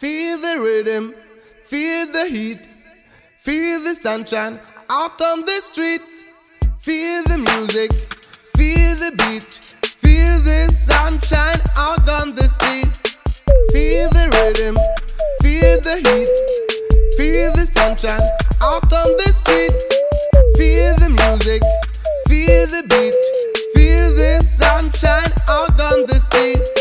Feel the rhythm, feel the heat, feel the sunshine out on the street. Feel the music, feel the beat, feel the sunshine out on the street. Feel the rhythm, feel the heat, feel the sunshine out on the street. Feel the music, feel the beat, feel the sunshine out on the street.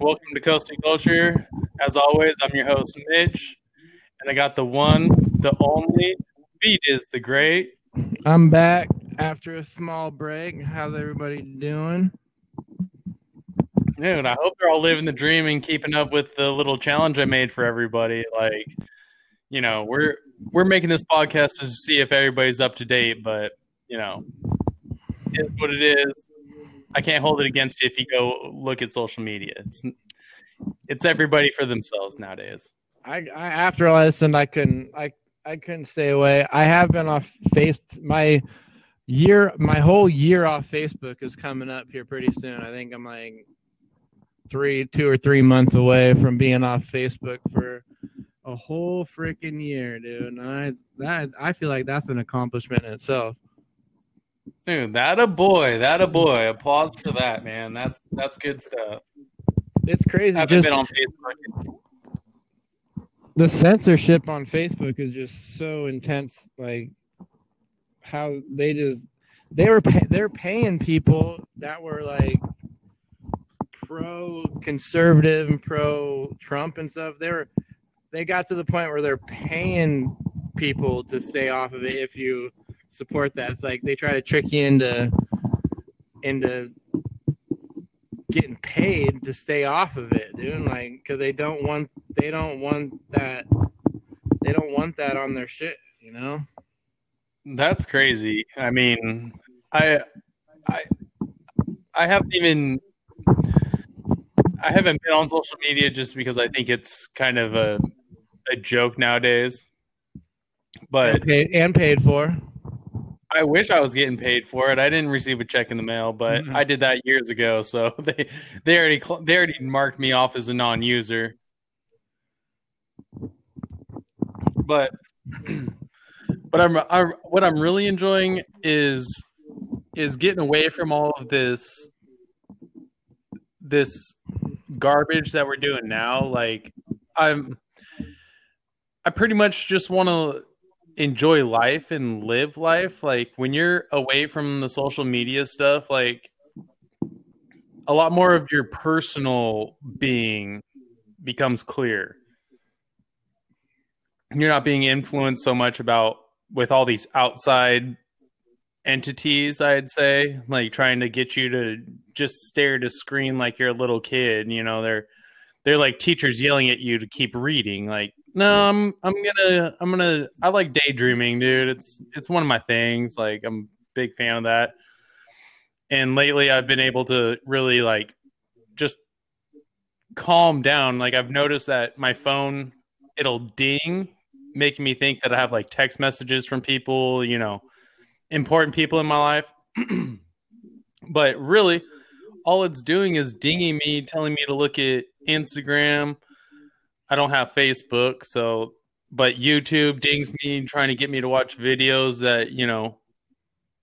Welcome to Coasting Culture. As always, I'm your host, Mitch, and I got the one, the only, Beat is the great. I'm back after a small break. How's everybody doing? Dude, I hope they're all living the dream and keeping up with the little challenge I made for everybody. Like, you know, we're we're making this podcast to see if everybody's up to date, but you know, it's what it is. I can't hold it against you if you go look at social media. It's it's everybody for themselves nowadays. I, I after I couldn't I I couldn't stay away. I have been off face my year my whole year off Facebook is coming up here pretty soon. I think I'm like three two or three months away from being off Facebook for a whole freaking year, dude. And I that I feel like that's an accomplishment in itself. Dude, that a boy, that a boy. Applause for that, man. That's that's good stuff. It's crazy. I haven't Just been on Facebook. the censorship on Facebook is just so intense. Like how they just they were pay, they're paying people that were like pro conservative and pro Trump and stuff. They were they got to the point where they're paying people to stay off of it if you support that. It's like they try to trick you into into getting paid to stay off of it, dude. Like, because they don't want they don't want that they don't want that on their shit, you know. That's crazy. I mean, I I I haven't even I haven't been on social media just because I think it's kind of a a joke nowadays. But and paid, and paid for. I wish I was getting paid for it. I didn't receive a check in the mail, but Mhm. I did that years ago. So they they already they already marked me off as a non-user. But but I'm, I'm what I'm really enjoying is is getting away from all of this this garbage that we're doing now. Like I'm I pretty much just want to enjoy life and live life like when you're away from the social media stuff like a lot more of your personal being becomes clear. You're not being influenced so much about with all these outside entities i'd say like trying to get you to just stare at a screen like you're a little kid you know they're they're like teachers yelling at you to keep reading like no i'm i'm gonna i'm gonna i like daydreaming dude. It's it's one of my things. Like i'm a big fan of that. And lately i've been able to really like just calm down. Like i've noticed that my phone it'll ding making me think that i have like text messages from people you know important people in my life. But really all it's doing is dinging me telling me to look at instagram I don't have Facebook, so but YouTube dings me trying to get me to watch videos that, you know,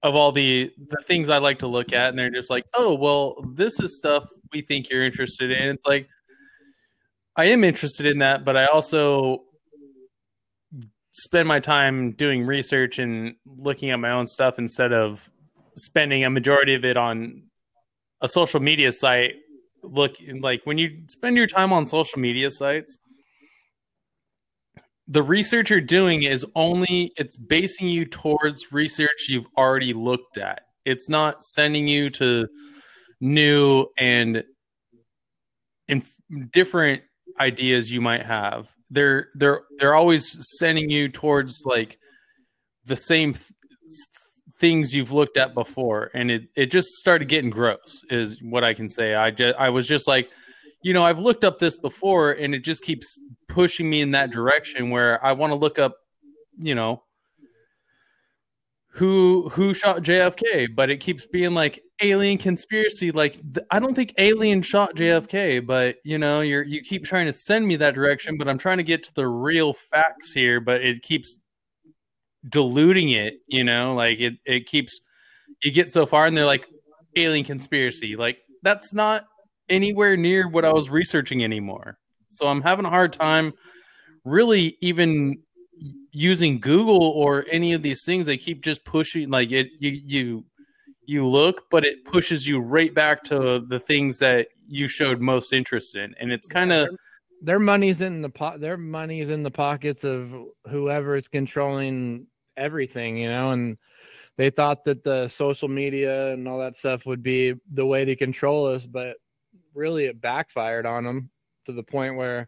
of all the the things I like to look at and they're just like, "Oh, well, this is stuff we think you're interested in." It's like I am interested in that, but I also spend my time doing research and looking at my own stuff instead of spending a majority of it on a social media site look like when you spend your time on social media sites the research you're doing is only it's basing you towards research you've already looked at. It's not sending you to new and different ideas you might have. They're they're they're always sending you towards like the same th- things you've looked at before. And it it just started getting gross is what i can say. I just i was just like you know, I've looked up this before and it just keeps pushing me in that direction where I want to look up, you know, who who shot JFK, but it keeps being like alien conspiracy. Like th- I don't think alien shot JFK, but you know, you're you keep trying to send me that direction, but I'm trying to get to the real facts here, but it keeps diluting it, you know, like it it keeps you get so far and they're like alien conspiracy. Like that's not anywhere near what I was researching anymore. So I'm having a hard time really even using Google or any of these things, they keep just pushing like it you you you look, but it pushes you right back to the things that you showed most interest in. And it's kind of their money's in the pot their money's in the pockets of whoever is controlling everything, you know, and they thought that the social media and all that stuff would be the way to control us, but really it backfired on them to the point where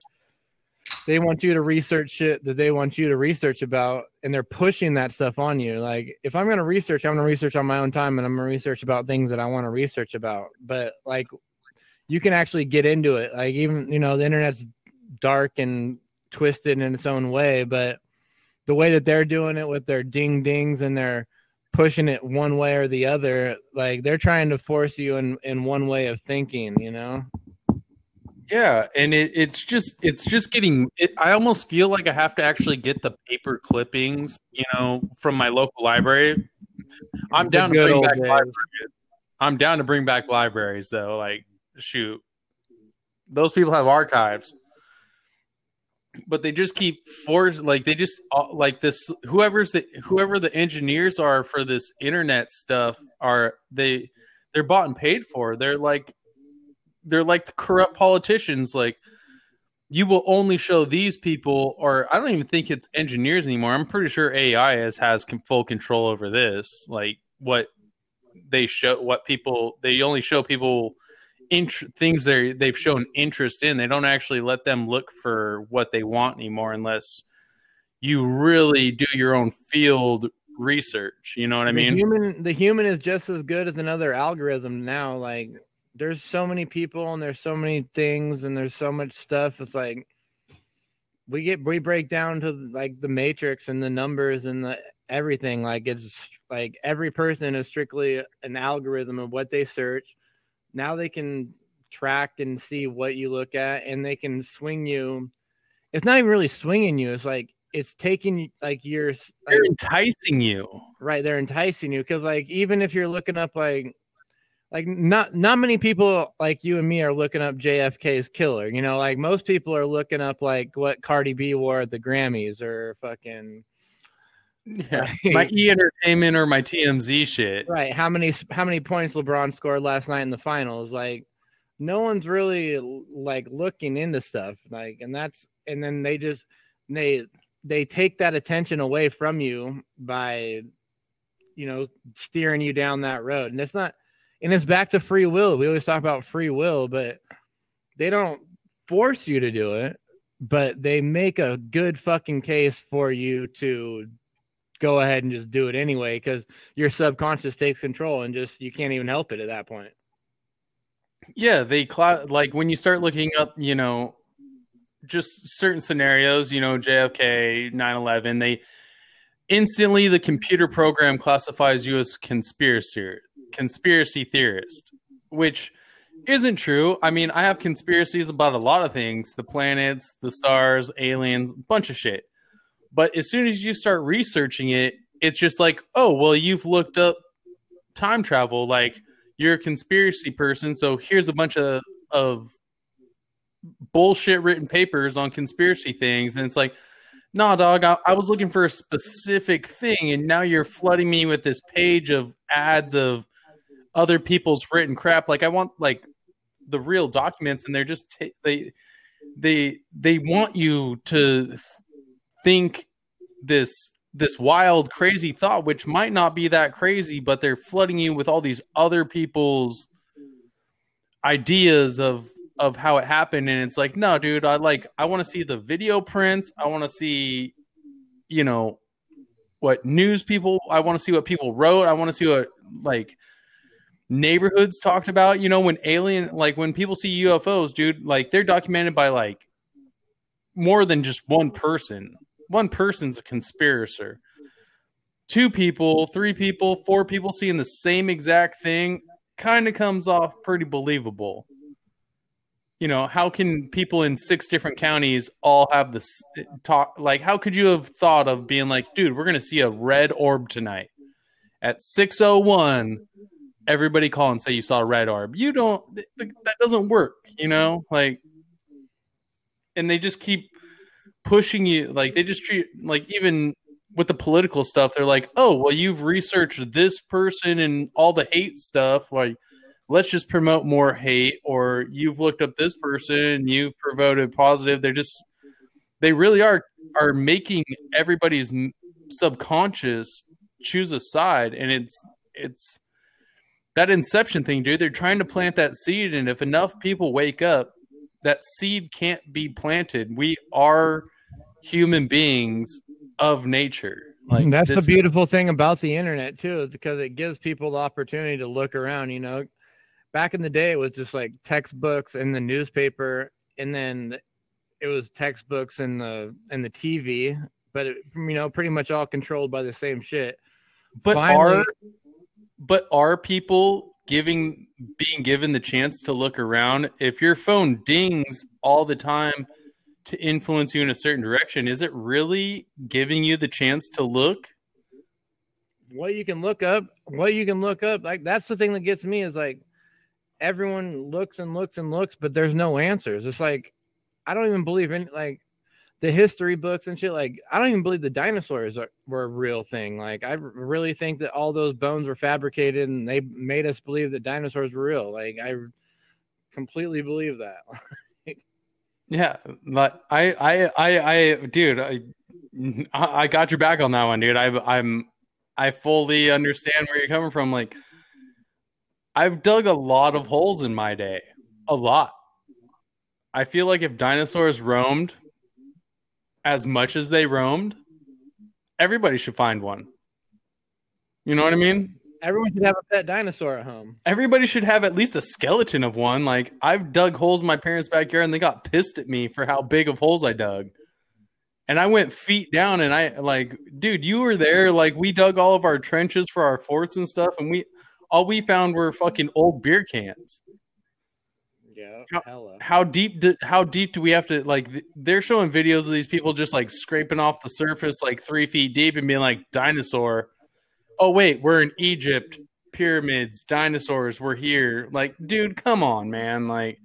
they want you to research shit that they want you to research about and they're pushing that stuff on you. Like if i'm going to research i'm going to research on my own time and i'm going to research about things that i want to research about. But like you can actually get into it. Like even you know the internet's dark and twisted in its own way but the way that they're doing it with their ding dings and their pushing it one way or the other like they're trying to force you in in one way of thinking you know yeah, and it, it's just it's just getting. It, I almost feel like I have to actually get the paper clippings, you know, from my local library. I'm down to bring back days. libraries. I'm down to bring back libraries, though. Like, shoot, those people have archives, but they just keep force like they just uh, like this. Whoever's the whoever the engineers are for this internet stuff are they they're bought and paid for. They're like they're like the corrupt politicians. Like you will only show these people, or I don't even think it's engineers anymore. I'm pretty sure AI has has full control over this. Like what they show, what people they only show people int- things they they've shown interest in. They don't actually let them look for what they want anymore, unless you really do your own field research. You know what I mean? The human, the human is just as good as another algorithm now. Like there's so many people and there's so many things and there's so much stuff. It's like we get we break down to like the matrix and the numbers and the everything. Like it's like every person is strictly an algorithm of what they search. Now they can track and see what you look at and they can swing you. It's not even really swinging you. It's like it's taking like you're like, they're enticing you right they're enticing you because like even if you're looking up like like not not many people like you and me are looking up JFK's killer. You know, like most people are looking up like what Cardi B wore at the Grammys or fucking yeah, my E Entertainment or my TMZ shit. Right. How many how many points LeBron scored last night in the finals? Like no one's really like looking into stuff. Like and that's and then they just they they take that attention away from you by you know steering you down that road. And it's not and it's back to free will. We always talk about free will, but they don't force you to do it, but they make a good fucking case for you to go ahead and just do it anyway because your subconscious takes control and just you can't even help it at that point. Yeah, they cl- like when you start looking up, you know, just certain scenarios, you know, JFK, 9/11, they instantly the computer program classifies you as conspiracy conspiracy theorist, which isn't true. I mean, I have conspiracies about a lot of things the planets, the stars, aliens, bunch of shit. But as soon as you start researching it, it's just like, oh, well, you've looked up time travel. Like, you're a conspiracy person. So here's a bunch of, of bullshit written papers on conspiracy things. And it's like, nah, dog, I, I was looking for a specific thing. And now you're flooding me with this page of ads of other people's written crap. Like I want like the real documents, and they're just t- they they they want you to think this this wild crazy thought which might not be that crazy but they're flooding you with all these other people's ideas of of how it happened and it's like no dude i like i want to see the video prints i want to see you know what news people i want to see what people wrote i want to see what like neighborhoods talked about. You know, when alien, like when people see UFOs, dude, like they're documented by like more than just one person. One person's a conspirator. Two people, three people, four people seeing the same exact thing kind of comes off pretty believable. You know, how can people in six different counties all have this eh, talk? Like, how could you have thought of being like, dude, we're going to see a red orb tonight at 601? Everybody call and say you saw a red orb. You don't, that doesn't work, you know? Like, and they just keep pushing you. Like, they just treat, like, even with the political stuff, they're like, oh, well, you've researched this person and all the hate stuff. Like, let's just promote more hate. Or you've looked up this person, and you've promoted positive. They're just, they really are are making everybody's subconscious choose a side, and it's it's that inception thing, dude. They're trying to plant that seed, and if enough people wake up, that seed can't be planted. We are human beings of nature. Like mm, that's the beautiful thing about the internet too, is because it gives people the opportunity to look around. You know, back in the day, it was just like textbooks in the newspaper, and then it was textbooks in the in the TV. But it, you know, pretty much all controlled by the same shit. But Finally, are but are people giving being given the chance to look around? If your phone dings all the time to influence you in a certain direction, is it really giving you the chance to look? What you can look up, what you can look up, like that's the thing that gets me is like everyone looks and looks and looks, but there's no answers. It's like I don't even believe in like the history books and shit. Like I don't even believe the dinosaurs are, were a real thing. Like I really think that all those bones were fabricated and they made us believe that dinosaurs were real. Like I completely believe that. Yeah, but I, I, I, I, dude, I, I got your back on that one, dude. I, I'm, I fully understand where you're coming from. Like, I've dug a lot of holes in my day, a lot. I feel like if dinosaurs roamed as much as they roamed, everybody should find one. You know what I mean? Everyone should have a pet dinosaur at home. Everybody should have at least a skeleton of one. Like I've dug holes in my parents' backyard and they got pissed at me for how big of holes I dug. And I went feet down and I like, dude, you were there. Like we dug all of our trenches for our forts and stuff, and we all we found were fucking old beer cans. Yeah, how, how deep? Do, how deep do we have to like? They're showing videos of these people just like scraping off the surface like three feet deep and being like dinosaur oh wait, we're in Egypt, pyramids, dinosaurs, we're here. Like, dude, come on, man. Like,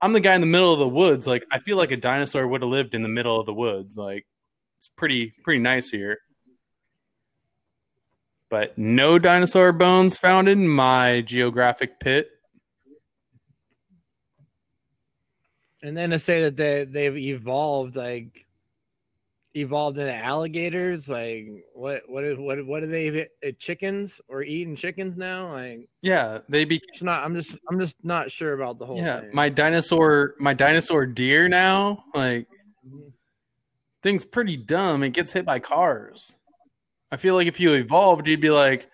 I'm the guy in the middle of the woods. Like, I feel like a dinosaur would have lived in the middle of the woods. Like, it's pretty pretty nice here. But no dinosaur bones found in my geographic pit. And then to say that they they've evolved like evolved into alligators? Like what what is what what are they uh, chickens or eating chickens now? Like yeah, they be it's not I'm just I'm just not sure about the whole yeah, thing. my dinosaur my dinosaur deer now, like mm-hmm. thing's pretty dumb. It gets hit by cars. I feel like if you evolved, you'd be like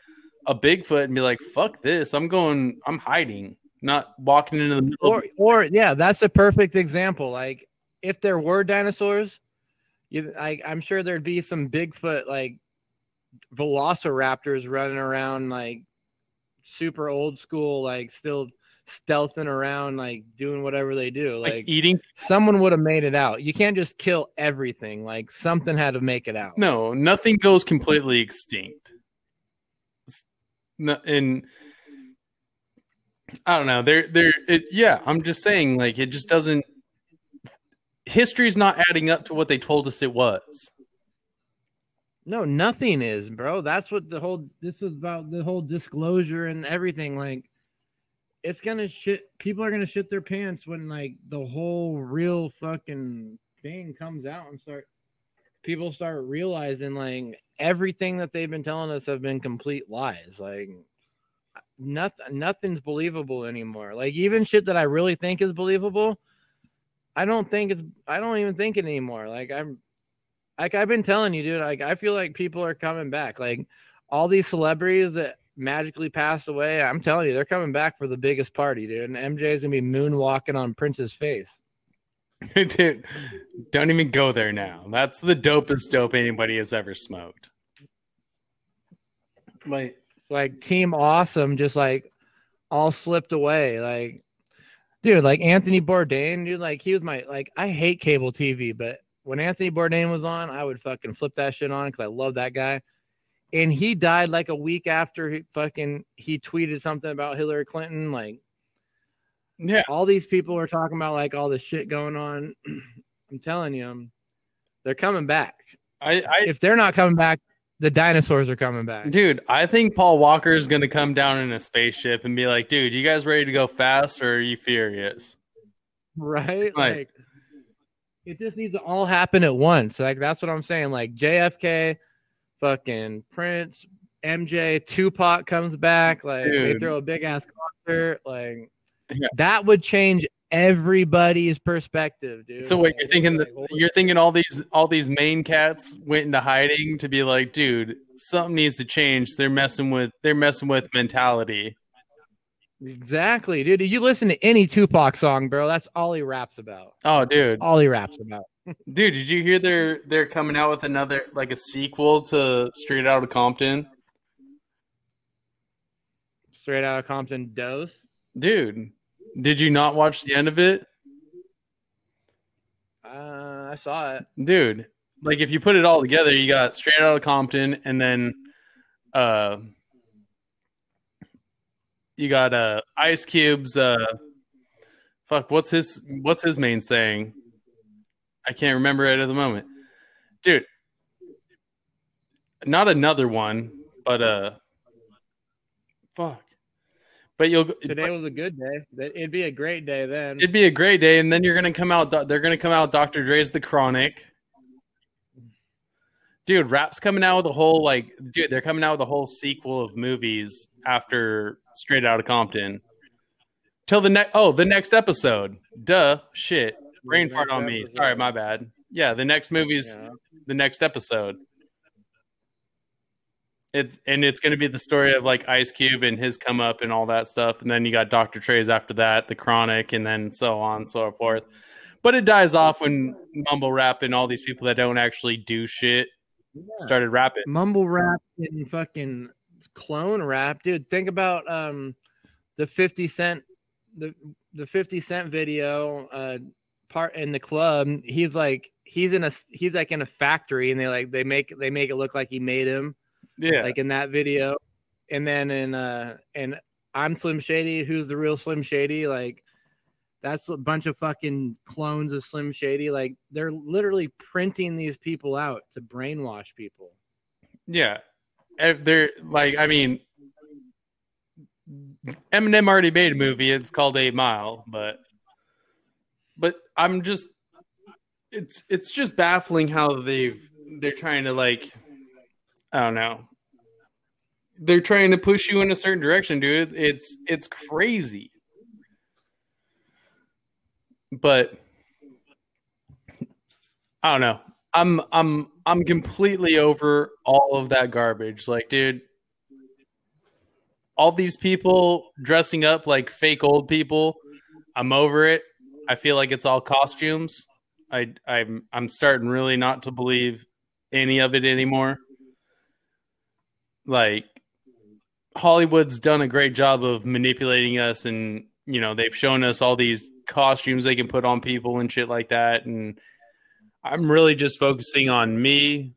a Bigfoot and be like, fuck this. I'm going I'm hiding, not walking into the middle or or yeah, that's a perfect example. Like if there were dinosaurs, you like I'm sure there'd be some Bigfoot like velociraptors running around like super old school, like still stealthing around, like doing whatever they do. Like, like eating someone would have made it out. You can't just kill everything. Like something had to make it out. No, nothing goes completely extinct. No, and I don't know. There, there. It, yeah, I'm just saying. Like, it just doesn't history's not adding up to what they told us it was. No, nothing is, bro. That's what the whole this is about the whole disclosure and everything. Like it's gonna shit people are gonna shit their pants when like the whole real fucking thing comes out and start people start realizing like everything that they've been telling us have been complete lies. Like nothing nothing's believable anymore. Like even shit that I really think is believable I don't think it's I don't even think it anymore. Like I'm like I've been telling you, dude, like I feel like people are coming back. Like all these celebrities that magically passed away. I'm telling you, they're coming back for the biggest party, dude. And MJ's gonna be moonwalking on Prince's face. Dude, don't even go there now. That's the dopest dope anybody has ever smoked. Like, Like Team Awesome, just like all slipped away. Like, dude, like Anthony Bourdain, dude, like he was my like. I hate cable TV, but when Anthony Bourdain was on, I would fucking flip that shit on because I love that guy. And he died like a week after he fucking he tweeted something about Hillary Clinton. Like yeah, all these people are talking about like all this shit going on. I'm telling you, they're coming back. I, I, If they're not coming back, the dinosaurs are coming back. dude, I think Paul Walker is gonna come down in a spaceship and be like, "Dude, you guys ready to go fast or are you furious?" right? Like- Like, it just needs to all happen at once. Like that's what I'm saying. Like JFK, fucking Prince, MJ, Tupac comes back. Like they throw a big ass concert. Like Yeah. that would change everybody's perspective, dude. So wait, you're thinking that you're thinking all these all these main cats went into hiding to be like, dude, something needs to change. They're messing with they're messing with mentality. exactly, dude. You listen to any Tupac song, bro. That's all he raps about. Oh, dude, All he raps about. dude, did you hear they're they're coming out with another like a sequel to Straight Outta Compton? Straight out of Compton Dose. Dude, did you not watch the end of it? Uh, I saw it. dude like if you put it all together you got straight out of compton and then uh you got uh Ice Cube's uh fuck what's his what's his main saying i can't remember it at the moment dude not another one but uh fuck but you'll Today was a good day. It'd be a great day then. It'd be a great day, and then you're gonna come out. They're gonna come out. Dr. Dre's The Chronic. Dude, Rap's coming out with a whole like, dude, they're coming out with a whole sequel of movies after Straight Outta Compton. Till the next, oh, the next episode. Duh, shit, brain fart on me. Sorry, my bad. Yeah, the next movie's Yeah. the next episode. It's and it's going to be the story of like Ice Cube and his come up and all that stuff, and then you got Dr. Dre's after that, the Chronic, and then so on and so forth. But it dies off when mumble rap and all these people that don't actually do shit started rapping. mumble rap and fucking clone rap, dude. Think about um the fifty cent the the fifty cent video uh part in the club. He's like he's in a he's like in a factory and they like they make they make it look like he made him Yeah, like in that video. And then in uh and I'm Slim Shady, who's the real Slim Shady, like that's a bunch of fucking clones of Slim Shady. Like they're literally printing these people out to brainwash people. yeah. Eh, They're like, I mean, Eminem already made a movie. It's called Eight Mile, but but I'm just it's it's just baffling how they've they're trying to like I don't know. They're trying to push you in a certain direction, dude. It's it's crazy. But I don't know. I'm I'm I'm completely over all of that garbage. Like, dude, all these people dressing up like fake old people, I'm over it. I feel like it's all costumes. I I'm I'm starting really not to believe any of it anymore. Like Hollywood's done a great job of manipulating us and you know, they've shown us all these costumes they can put on people and shit like that and I'm really just focusing on me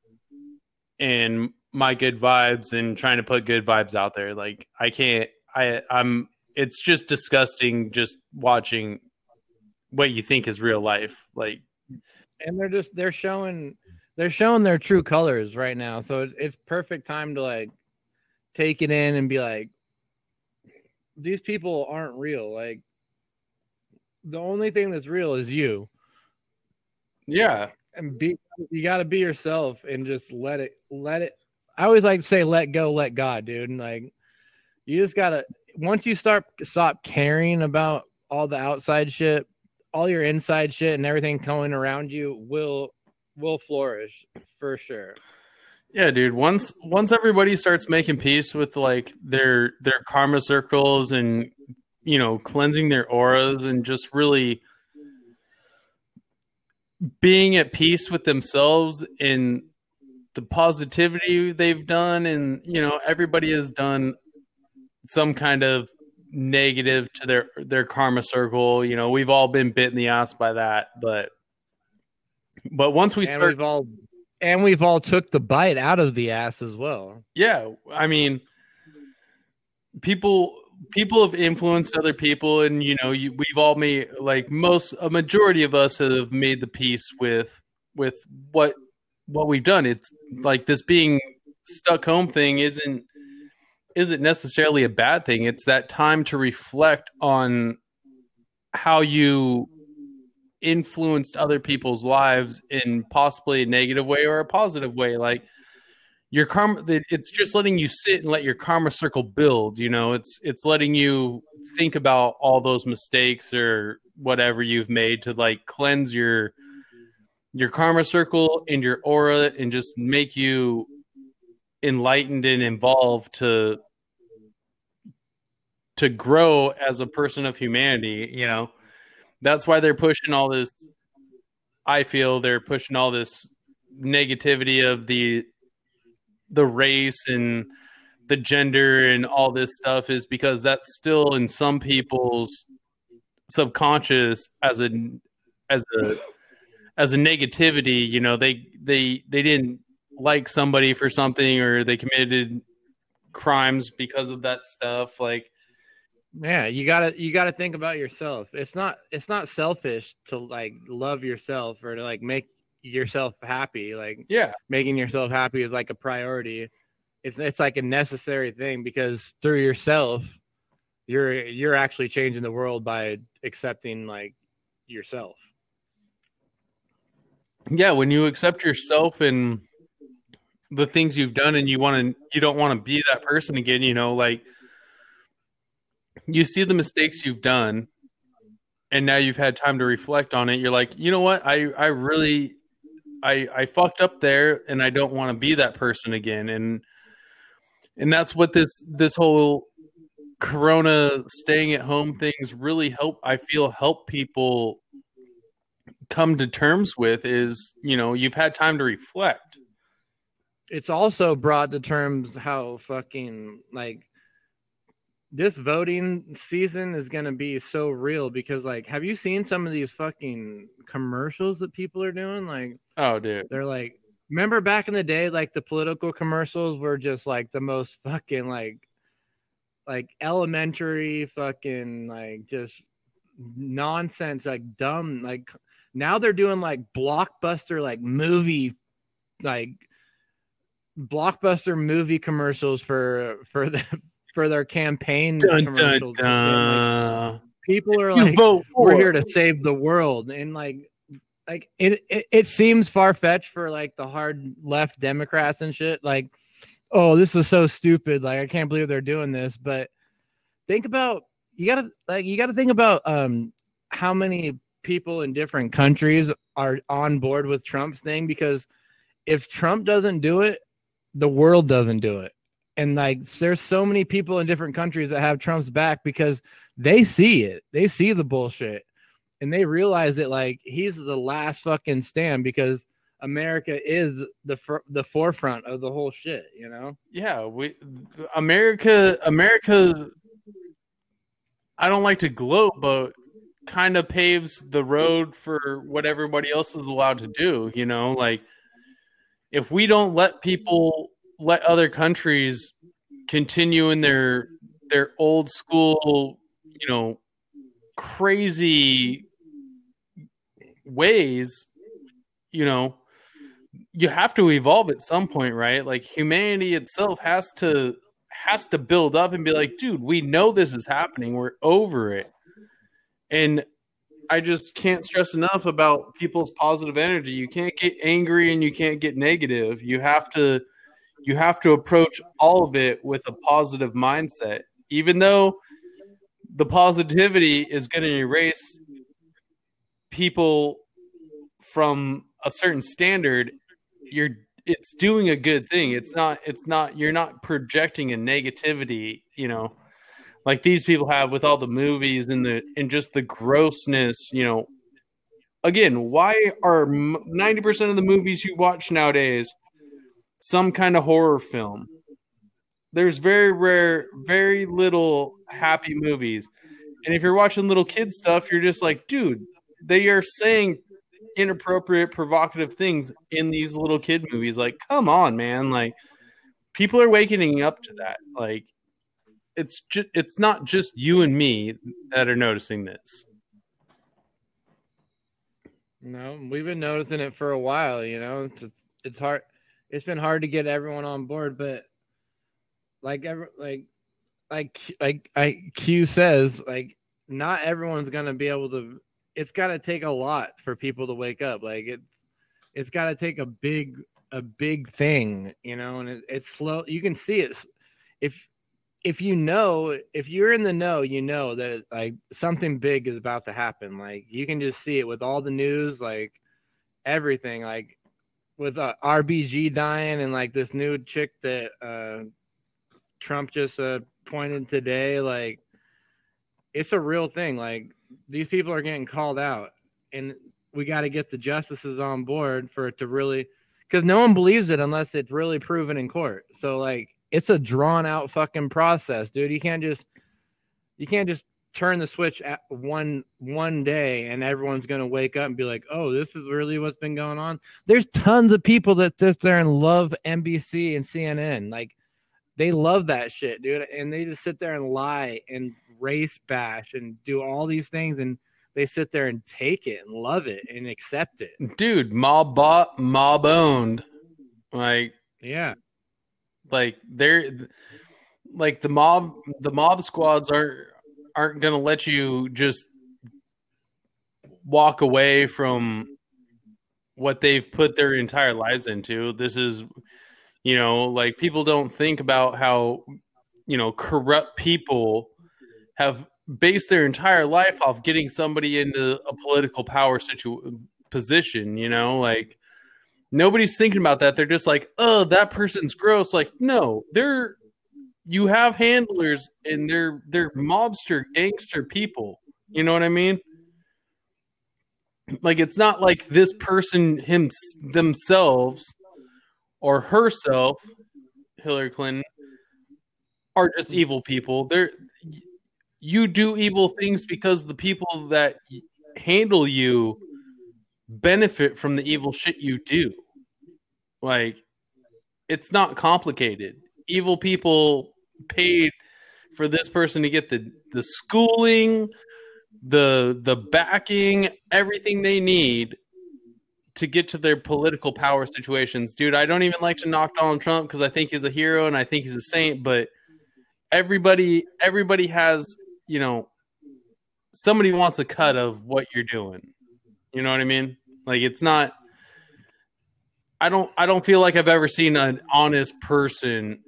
and my good vibes and trying to put good vibes out there. Like I can't I I'm it's just disgusting just watching what you think is real life. Like and they're just they're showing they're showing their true colors right now so it's perfect time to like take it in and be like these people aren't real. Like the only thing that's real is you. Yeah. and be you got to be yourself and just let it let it i always like to say let go let god dude. And like you just gotta once you start stop caring about all the outside shit all your inside shit and everything going around you will will flourish for sure Yeah, dude. Once once everybody starts making peace with like their their karma circles and you know cleansing their auras and just really being at peace with themselves and the positivity they've done and you know everybody has done some kind of negative to their their karma circle you know we've all been bit in the ass by that but but once we and start we've all and we've all took the bite out of the ass as well. yeah i mean people people have influenced other people and you know you, we've all made like most a majority of us have made the peace with with what what we've done it's like this being stuck home thing isn't isn't necessarily a bad thing it's that time to reflect on how you influenced other people's lives in possibly a negative way or a positive way. Like your karma it's just letting you sit and let your karma circle build you know? It's it's letting you think about all those mistakes or whatever you've made to like cleanse your your karma circle and your aura and just make you enlightened and involved to to grow as a person of humanity you know that's why they're pushing all this i feel they're pushing all this negativity of the the race and the gender and all this stuff is because that's still in some people's subconscious as a as a as a negativity you know they they they didn't like somebody for something or they committed crimes because of that stuff. Like Yeah, you gotta you gotta think about yourself. It's not it's not selfish to like love yourself or to like make yourself happy. Like yeah making yourself happy is like a priority. It's it's like a necessary thing because through yourself, you're you're actually changing the world by accepting like yourself. yeah when you accept yourself and the things you've done and you want to you don't want to be that person again you know like you see the mistakes you've done and now you've had time to reflect on it. You're like you know what? I i really i i fucked up there and i don't want to be that person again. And and that's what this this whole corona staying at home things really help i feel help people come to terms with is you know you've had time to reflect. It's also brought to terms how fucking like this voting season is gonna be so real because like have you seen some of these fucking commercials that people are doing? Like oh dude they're like remember back in the day like the political commercials were just like the most fucking like like elementary fucking like just nonsense like dumb like now they're doing like blockbuster like movie like blockbuster movie commercials for for the for their campaign dun, dun, commercials and shit. Like, people are You like vote we're here to save the world and like like it it, it seems far-fetched for like the hard left democrats and shit like oh this is so stupid like i can't believe they're doing this but think about you gotta like you gotta think about um how many people in different countries are on board with trump's thing because if trump doesn't do it the world doesn't do it and like there's so many people in different countries that have trump's back because they see it. They see the bullshit. And they realize that like he's the last fucking stand because America is the the forefront of the whole shit, you know. yeah we america america i don't like to gloat but kind of paves the road for what everybody else is allowed to do you know? Like if we don't let people let other countries continue in their their old school you know crazy ways you know you have to evolve at some point right? Like humanity itself has to has to build up and be like dude we know this is happening. We're over it. And i just can't stress enough about people's positive energy. You can't get angry and you can't get negative. You have to you have to approach all of it with a positive mindset even though the positivity is going to erase people from a certain standard you're it's doing a good thing. It's not it's not you're not projecting a negativity, you know, like these people have with all the movies and the and just the grossness, you know. Again, why are 90% of the movies you watch nowadays some kind of horror film? There's very rare very little happy movies. And if you're watching little kid stuff, you're just like, dude, they are saying inappropriate, provocative things in these little kid movies. Like, come on, man! Like, people are waking up to that. Like, it's just it's not just you and me that are noticing this. No, we've been noticing it for a while. You know, it's it's hard. It's been hard to get everyone on board, but like every like like like I Q says, like not everyone's gonna be able to it's got to take a lot for people to wake up. Like it, it's got to take a big, a big thing, you know. And it, it's slow. You can see it if if you know if you're in the know, you know that like something big is about to happen. Like you can just see it with all the news, like everything, like with uh, RBG dying and like this new chick that uh, Trump just uh, pointed today. Like it's a real thing. Like these people are getting called out, and we got to get the justices on board for it to really, because no one believes it unless it's really proven in court. So like, it's a drawn out fucking process, dude. You can't just, you can't just turn the switch at one one day and everyone's going to wake up and be like oh this is really what's been going on there's tons of people that sit there and love nbc and cnn like they love that shit dude and they just sit there and lie and race bash and do all these things and they sit there and take it and love it and accept it. Dude, mob bought, mob owned. Like yeah. Like they're like the mob the mob squads aren't aren't gonna let you just walk away from what they've put their entire lives into. This is you know, like people don't think about how you know corrupt people have based their entire life off getting somebody into a political power situ- position, you know, like nobody's thinking about that. They're just like, "Oh, that person's gross." Like, no, they're you have handlers and they're they're mobster gangster people. You know what I mean? Like it's not like this person him themselves or herself, Hillary Clinton, are just evil people. They're you do evil things because the people that handle you benefit from the evil shit you do. Like, it's not complicated. Evil people paid for this person to get the the schooling, the the backing, everything they need to get to their political power situations. Dude, I don't even like to knock Donald Trump because I think he's a hero and I think he's a saint, but everybody everybody has you know, somebody wants a cut of what you're doing. You know what I mean? Like it's not I don't I don't feel like I've ever seen an honest person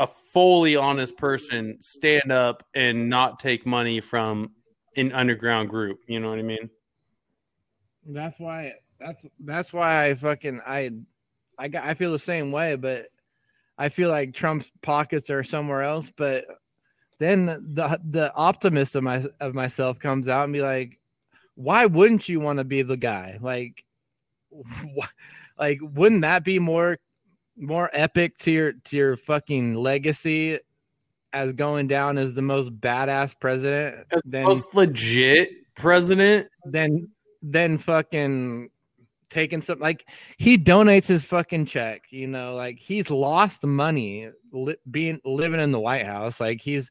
a fully honest person mm-hmm. stand up and not take money from an underground group, you know what I mean? That's why that's that's why I fucking I I got I feel the same way, but I feel like Trump's pockets are somewhere else, but then the the optimism of, my, of myself comes out and be like, why wouldn't you want to be the guy? Like, wh- like wouldn't that be more more epic to your to your fucking legacy as going down as the most badass president than most legit president? than than fucking taking some like he donates his fucking check you know like he's lost money li- being living in the white house. Like he's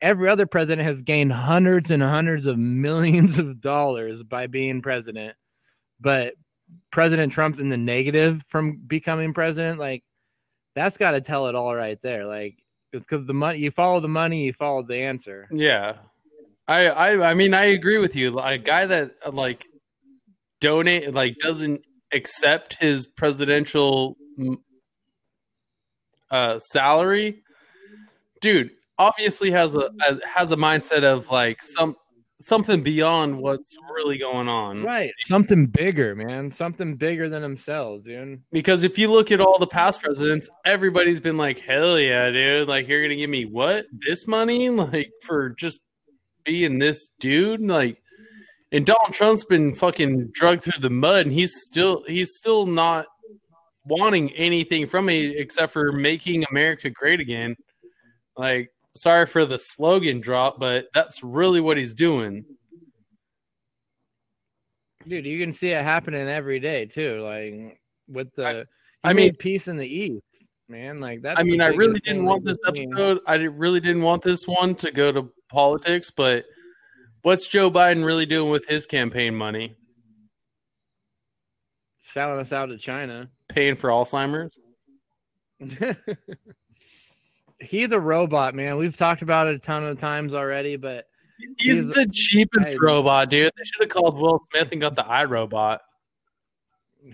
every other president has gained hundreds and hundreds of millions of dollars by being president, but President Trump's in the negative from becoming president. Like that's got to tell it all right there. Like because the money, you follow the money, you follow the answer. Yeah, I, I, I mean, I agree with you. A guy that like donate, like doesn't accept his presidential uh, salary, dude obviously has a has a mindset of like some something beyond what's really going on. Right. Something bigger, man. Something bigger than themselves, dude. Because if you look at all the past presidents, everybody's been like, "Hell yeah, dude! Like you're gonna give me what this money like for just being this dude?" Like, and Donald Trump's been fucking drugged through the mud, and he's still he's still not wanting anything from me except for making America great again. Like, sorry for the slogan drop, but that's really what he's doing. Dude, you can see it happening every day too. Like with the, I- I, mean, peace in the east, man. Like that. I mean, I really didn't want this episode. I really didn't want this one to go to politics, but what's Joe Biden really doing with his campaign money? selling us out to China. Paying for Alzheimer's? He's a robot, man. We've talked about it a ton of times already, but He's He's- the cheapest robot, dude. They should have called Will Smith and got the iRobot.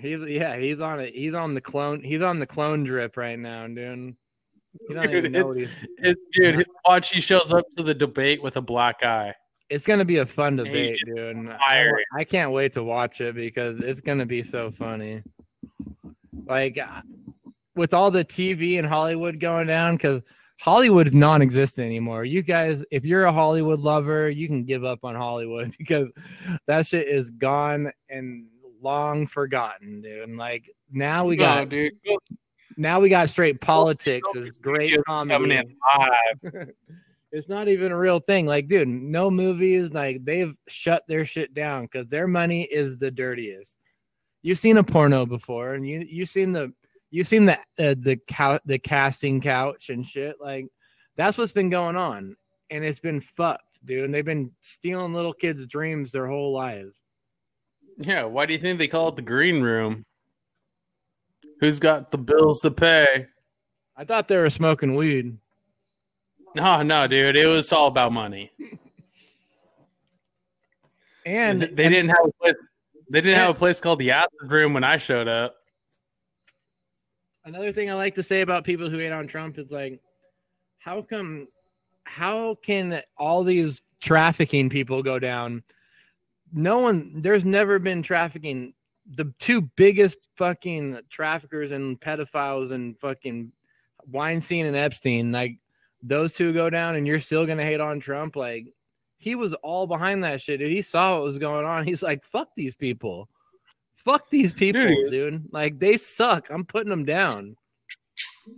he's yeah, he's on it. He's on the clone. He's on the clone drip right now, dude. Dude, even know what he's. It, dude, watch he shows up to the debate with a black eye. It's gonna be a fun debate, dude. I. I can't wait to watch it because it's gonna be so funny. Like with all the TV and Hollywood going down, because Hollywood's non-existent anymore. You guys, if you're a Hollywood lover, you can give up on Hollywood because that shit is gone and long forgotten, dude. And like now we got No, dude. now we got straight politics is great comedy. coming in live. it's not even a real thing. Like, dude, no movies. Like, they've shut their shit down because their money is the dirtiest. You've seen a porno before, and you you've seen the you've seen the uh, the cow the casting couch and shit. Like, that's what's been going on, and it's been fucked, dude. And they've been stealing little kids' dreams their whole lives. Yeah, why do you think they call it the green room? Who's got the bills to pay? I thought they were smoking weed. No, no, dude. It was all about money. And they didn't have a place. They didn't have a place called the acid room when I showed up. Another thing I like to say about people who hate on Trump is like, how come, how can all these trafficking people go down? No one, there's never been trafficking. The two biggest fucking traffickers and pedophiles and fucking Weinstein and Epstein, like those two go down, and you're still gonna hate on Trump. Like he was all behind that shit. Dude. He saw what was going on. He's like, fuck these people. Fuck these people, Dude. dude. Like they suck. I'm putting them down.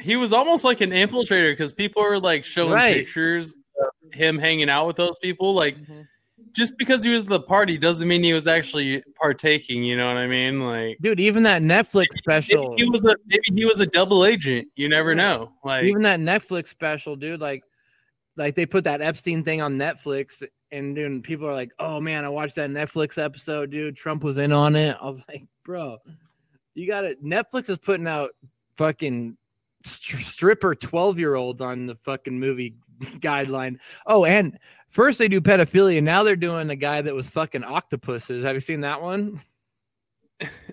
He was almost like an infiltrator because people are like showing Right. pictures of him hanging out with those people. Like, Mhm. just because he was at the party doesn't mean he was actually partaking. You know what I mean? Like, Dude, even that Netflix special, maybe he was a maybe he was a double agent. You never know. Like, even that Netflix special, dude, like like they put that Epstein thing on Netflix and dude, people are like, "Oh man, I watched that Netflix episode, dude. Trump was in on it." I was like, "Bro, you got it. Netflix is putting out fucking str- stripper 12-year-olds on the fucking movie guideline. Oh, and first they do pedophilia, now they're doing a guy that was fucking octopuses. Have you seen that one?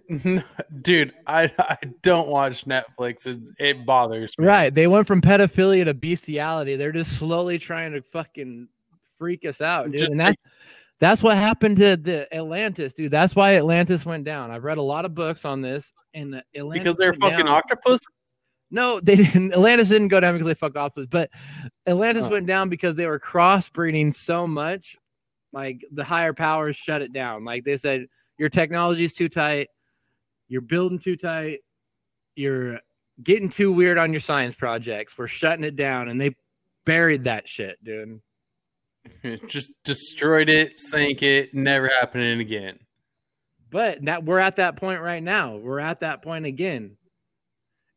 dude, I I don't watch Netflix. It, it bothers me. Right. They went from pedophilia to bestiality. They're just slowly trying to fucking freak us out, dude. And that that's what happened to the Atlantis, dude. That's why Atlantis went down. I've read a lot of books on this, and Atlantis because they're fucking down. octopus. No, they didn't. Atlantis didn't go down because they fucked octopus, but Atlantis Oh. went down because they were crossbreeding so much. Like the higher powers shut it down. Like they said, your technology's too tight, you're building too tight, you're getting too weird on your science projects. We're shutting it down, and they buried that shit, dude. Just destroyed it, sank it, never happening again. But that we're at that point right now. We're at that point again.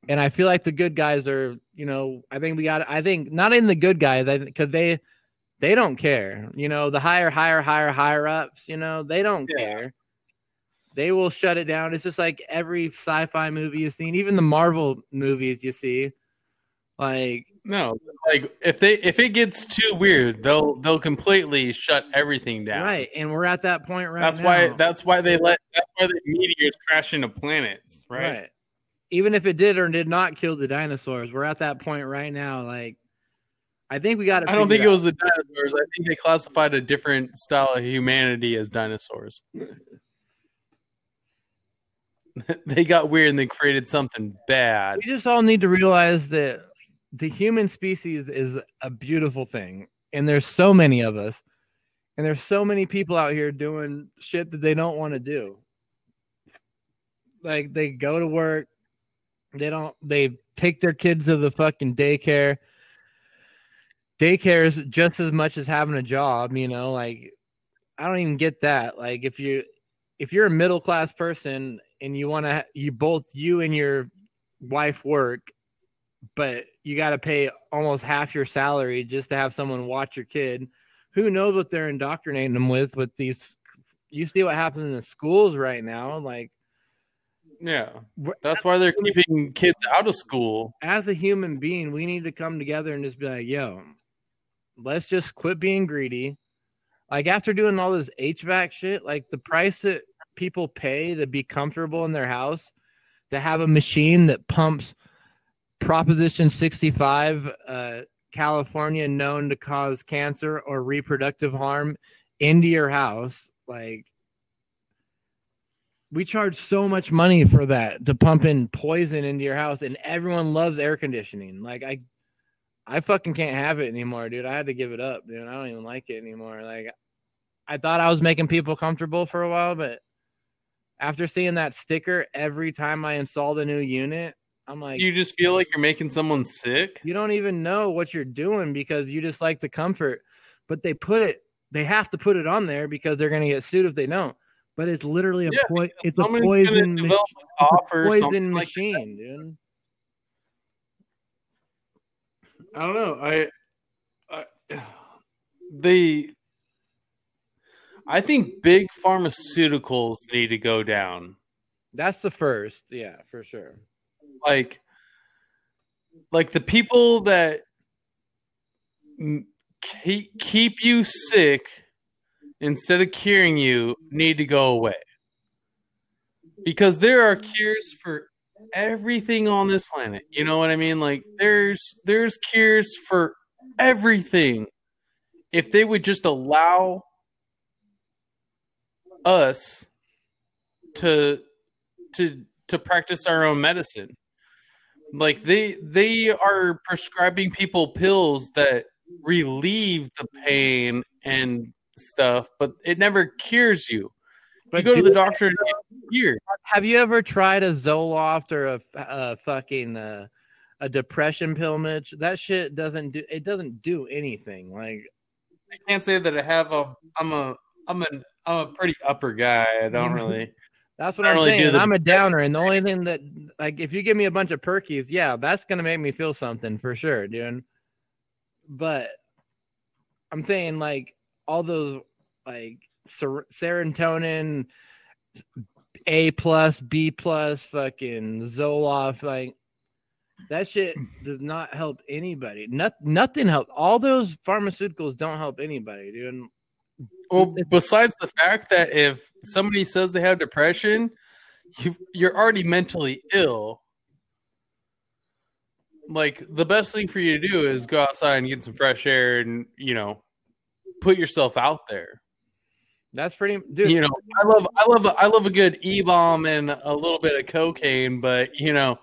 And I feel like the good guys are, you know, I think we got I think not in the good guys, I cuz they they don't care. You know, the higher higher higher higher ups, you know, they don't Yeah. care. They will shut it down. It's just like every sci-fi movie you've seen, even the Marvel movies you see. Like No, like if they if it gets too weird, they'll they'll completely shut everything down. right, and we're at that point right That's now. why that's why they let that's why the meteors crash into planets, right? Even if it did or did not kill the dinosaurs, we're at that point right now. Like, I think we got. I don't think it was the dinosaurs. I think they classified a different style of humanity as dinosaurs. they got weird and they created something bad. We just all need to realize that the human species is a beautiful thing, and there's so many of us, and there's so many people out here doing shit that they don't want to do. Like they go to work, they don't, they take their kids to the fucking daycare. Daycare is just as much as having a job, you know. Like I don't even get that. Like if you if you're a middle class person and you want to you both you and your wife work but you got to pay almost half your salary just to have someone watch your kid. Who knows what they're indoctrinating them with with these? You see what happens in the schools right now, like. Yeah, that's why they're keeping kids out of school. As a human being, we need to come together and just be like, "Yo, let's just quit being greedy." Like after doing all this HVAC shit, like the price that people pay to be comfortable in their house, to have a machine that pumps Proposition 65, uh, California known to cause cancer or reproductive harm into your house. Like, we charge so much money for that to pump in poison into your house, and everyone loves air conditioning. Like, I, I fucking can't have it anymore, dude. I had to give it up, dude. I don't even like it anymore. Like, I thought I was making people comfortable for a while, but after seeing that sticker every time I installed a new unit, I'm like, you just feel like you're making someone sick. You don't even know what you're doing because you just like the comfort. But they put it, they have to put it on there because they're going to get sued if they don't. But it's literally a, yeah, po- it's a poison, ma- it's a poison machine, like dude. I don't know. I, I they I think big pharmaceuticals need to go down. That's the first, yeah, for sure like like the people that keep keep you sick instead of curing you need to go away. Because there are cures for everything on this planet. You know what i mean? Like there's there's cures for everything. If they would just allow us to to to practice our own medicine like they they are prescribing people pills that relieve the pain and stuff, but it never cures you. But you go to the doctor and get cured. Have you ever tried a Zoloft or a, a fucking uh, a depression pill, Mitch? That shit doesn't do it doesn't do anything. Like I can't say that I have a I'm a I'm an I'm a pretty upper guy. I don't really that's what I'm really saying. The- I'm a downer, and the only thing that, like, if you give me a bunch of perkies, yeah, that's gonna make me feel something for sure, dude. But I'm saying, like, all those, like, ser- serotonin, A plus, B plus, fucking Zoloft, like, that shit does not help anybody. Not, nothing helps. All those pharmaceuticals don't help anybody, dude. Well, besides the fact that if somebody says they have depression, you you're already mentally ill. Like the best thing for you to do is go outside and get some fresh air and you know put yourself out there. That's pretty. Dude. You know, I love, I love, I love a good e bomb and a little bit of cocaine, but you know,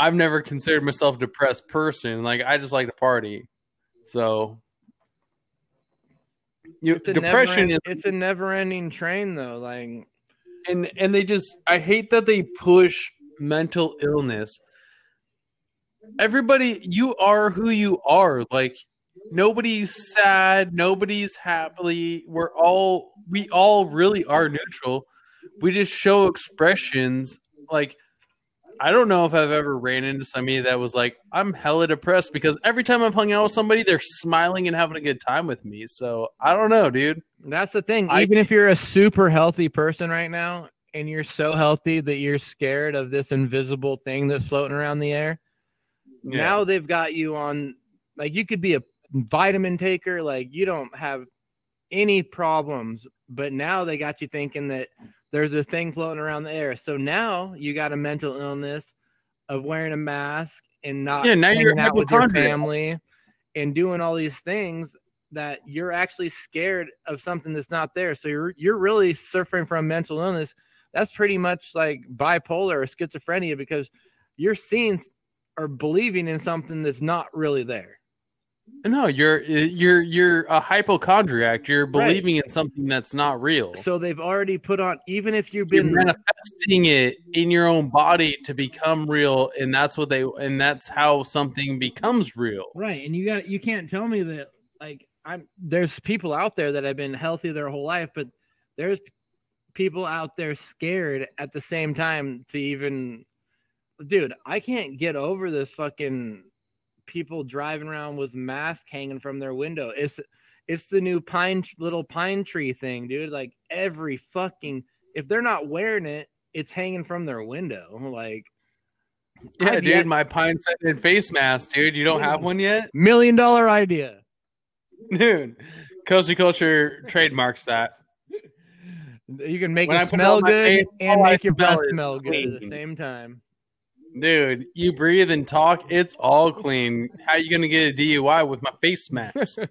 I've never considered myself a depressed person. Like I just like to party. So you, depression never, is it's a never ending train though like and and they just i hate that they push mental illness. Everybody you are who you are. Like nobody's sad nobody's happily. We're all we all really are neutral. We just show expressions like I don't know if I've ever ran into somebody that was like, I'm hella depressed because every time I'm hung out with somebody, they're smiling and having a good time with me. So I don't know, dude. That's the thing. I, Even if you're a super healthy person right now and you're so healthy that you're scared of this invisible thing that's floating around the air, yeah. now they've got you on, like, you could be a vitamin taker. Like, you don't have any problems, but now they got you thinking that there's this thing floating around the air. So now you got a mental illness of wearing a mask and not yeah, now you're out with your family and doing all these things that you're actually scared of something that's not there. So you're you're really suffering from mental illness. That's pretty much like bipolar or schizophrenia because you're seeing or believing in something that's not really there. No, you're uh, you're you're a hypochondriac. You're believing in something that's not real. So they've already put on even if you've You're been manifesting it in your own body to become real, and that's what they and that's how something becomes real. Right, and you got you can't tell me that like I'm there's people out there that have been healthy their whole life, but there's people out there scared at the same time to even dude, I can't get over this fucking people driving around with masks hanging from their window. It's it's the new pine little pine tree thing, dude. Like every fucking if they're not wearing it, it's hanging from their window. Like Yeah, I've dude, yet- my pine scented face mask, dude. You don't have one yet, million dollar idea. dude. Cozy Culture trademarks that. You can make When it it smell good face, and make your breath smell good at the same time. Dude, you breathe and talk, it's all clean. How you gonna get a DUI with my face mask?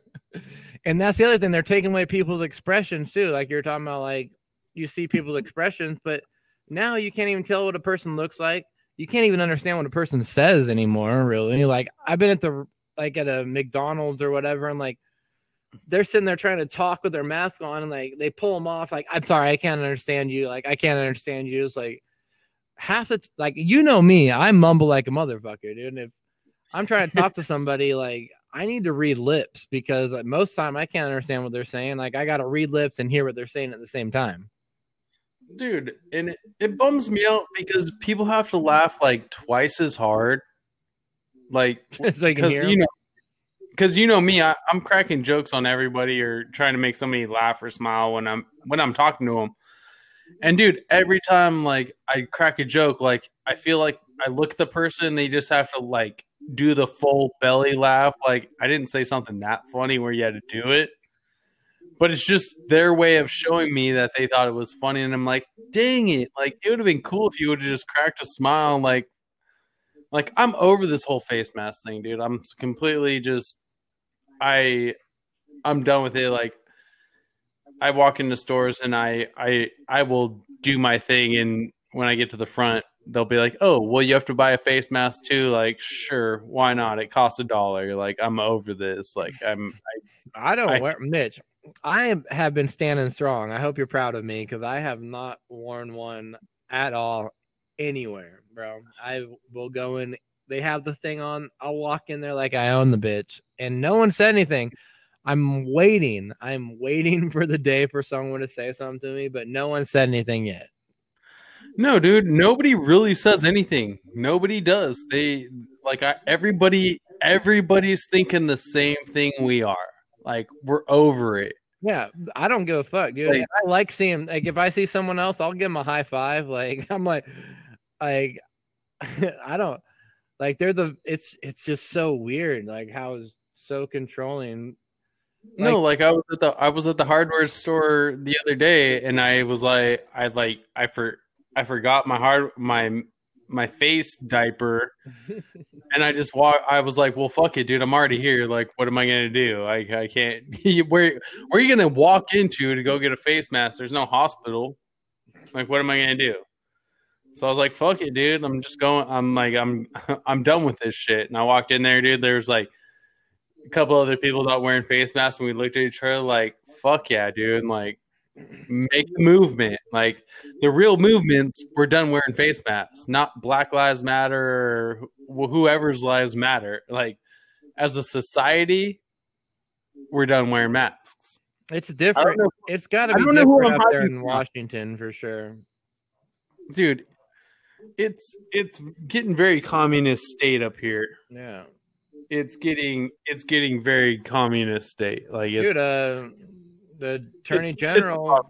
And that's the other thing; they're taking away people's expressions too. Like you're talking about, like you see people's expressions, but now you can't even tell what a person looks like. You can't even understand what a person says anymore. Really, like I've been at the like at a McDonald's or whatever, and like they're sitting there trying to talk with their mask on, and like they pull them off. Like I'm sorry, I can't understand you. Like I can't understand you. It's like half the t- like you know me, I mumble like a motherfucker, dude. And if I'm trying to talk to somebody, like I need to read lips because like, most time I can't understand what they're saying. Like I got to read lips and hear what they're saying at the same time. dude and it, it bums me out because people have to laugh like twice as hard like so you can because hear you know because you know me I, i'm cracking jokes on everybody or trying to make somebody laugh or smile when i'm when i'm talking to them and dude every time like i crack a joke like i feel like i look the person they just have to like do the full belly laugh. Like i didn't say something that funny where you had to do it. But it's just their way of showing me that they thought it was funny. And i'm like dang it. Like it would have been cool if you would have just cracked a smile. Like like i'm over this whole face mask thing dude. I'm completely just i i'm done with it. Like i walk into stores and i i i will do my thing and when i get to the front they'll be like oh well you have to buy a face mask too like sure why not it costs a dollar like i'm over this like i'm I don't I- wear Mitch. I have been standing strong. I hope you're proud of me because I have not worn one at all anywhere, bro. I will go in. They have the thing on. I'll walk in there like I own the bitch, and no one said anything. I'm waiting. I'm waiting for the day for someone to say something to me, but no one said anything yet. No, dude, nobody really says anything. Nobody does. They like I, everybody everybody's thinking the same thing we are. Like we're over it. Yeah, I don't give a fuck, dude. Like- I like seeing like if I see someone else, I'll give them a high five. Like I'm like, like I don't like they're the. It's it's just so weird, like how it's so controlling. No, like I was at the I was at the hardware store the other day and I was like I like I for I forgot my hard my my face diaper and I just walk I was like, well fuck it, dude, I'm already here. Like what am I gonna do? I I can't where where are you gonna walk into to go get a face mask? There's no hospital. Like what am I gonna do? So I was like, fuck it, dude. I'm just going I'm like I'm I'm done with this shit. And I walked in there, dude, there was like a couple other people not wearing face masks and we looked at each other like, fuck yeah, dude. And like make the movement. Like the real movements, we're done wearing face masks, not Black Lives Matter or wh- whoever's lives matter. Like as a society, we're done wearing masks. It's different. know, It's got to be don't who different up there in. Washington for sure. dude. It's it's getting very communist state up here. Yeah, It's getting it's getting very communist state. Like dude. it's Uh, the attorney general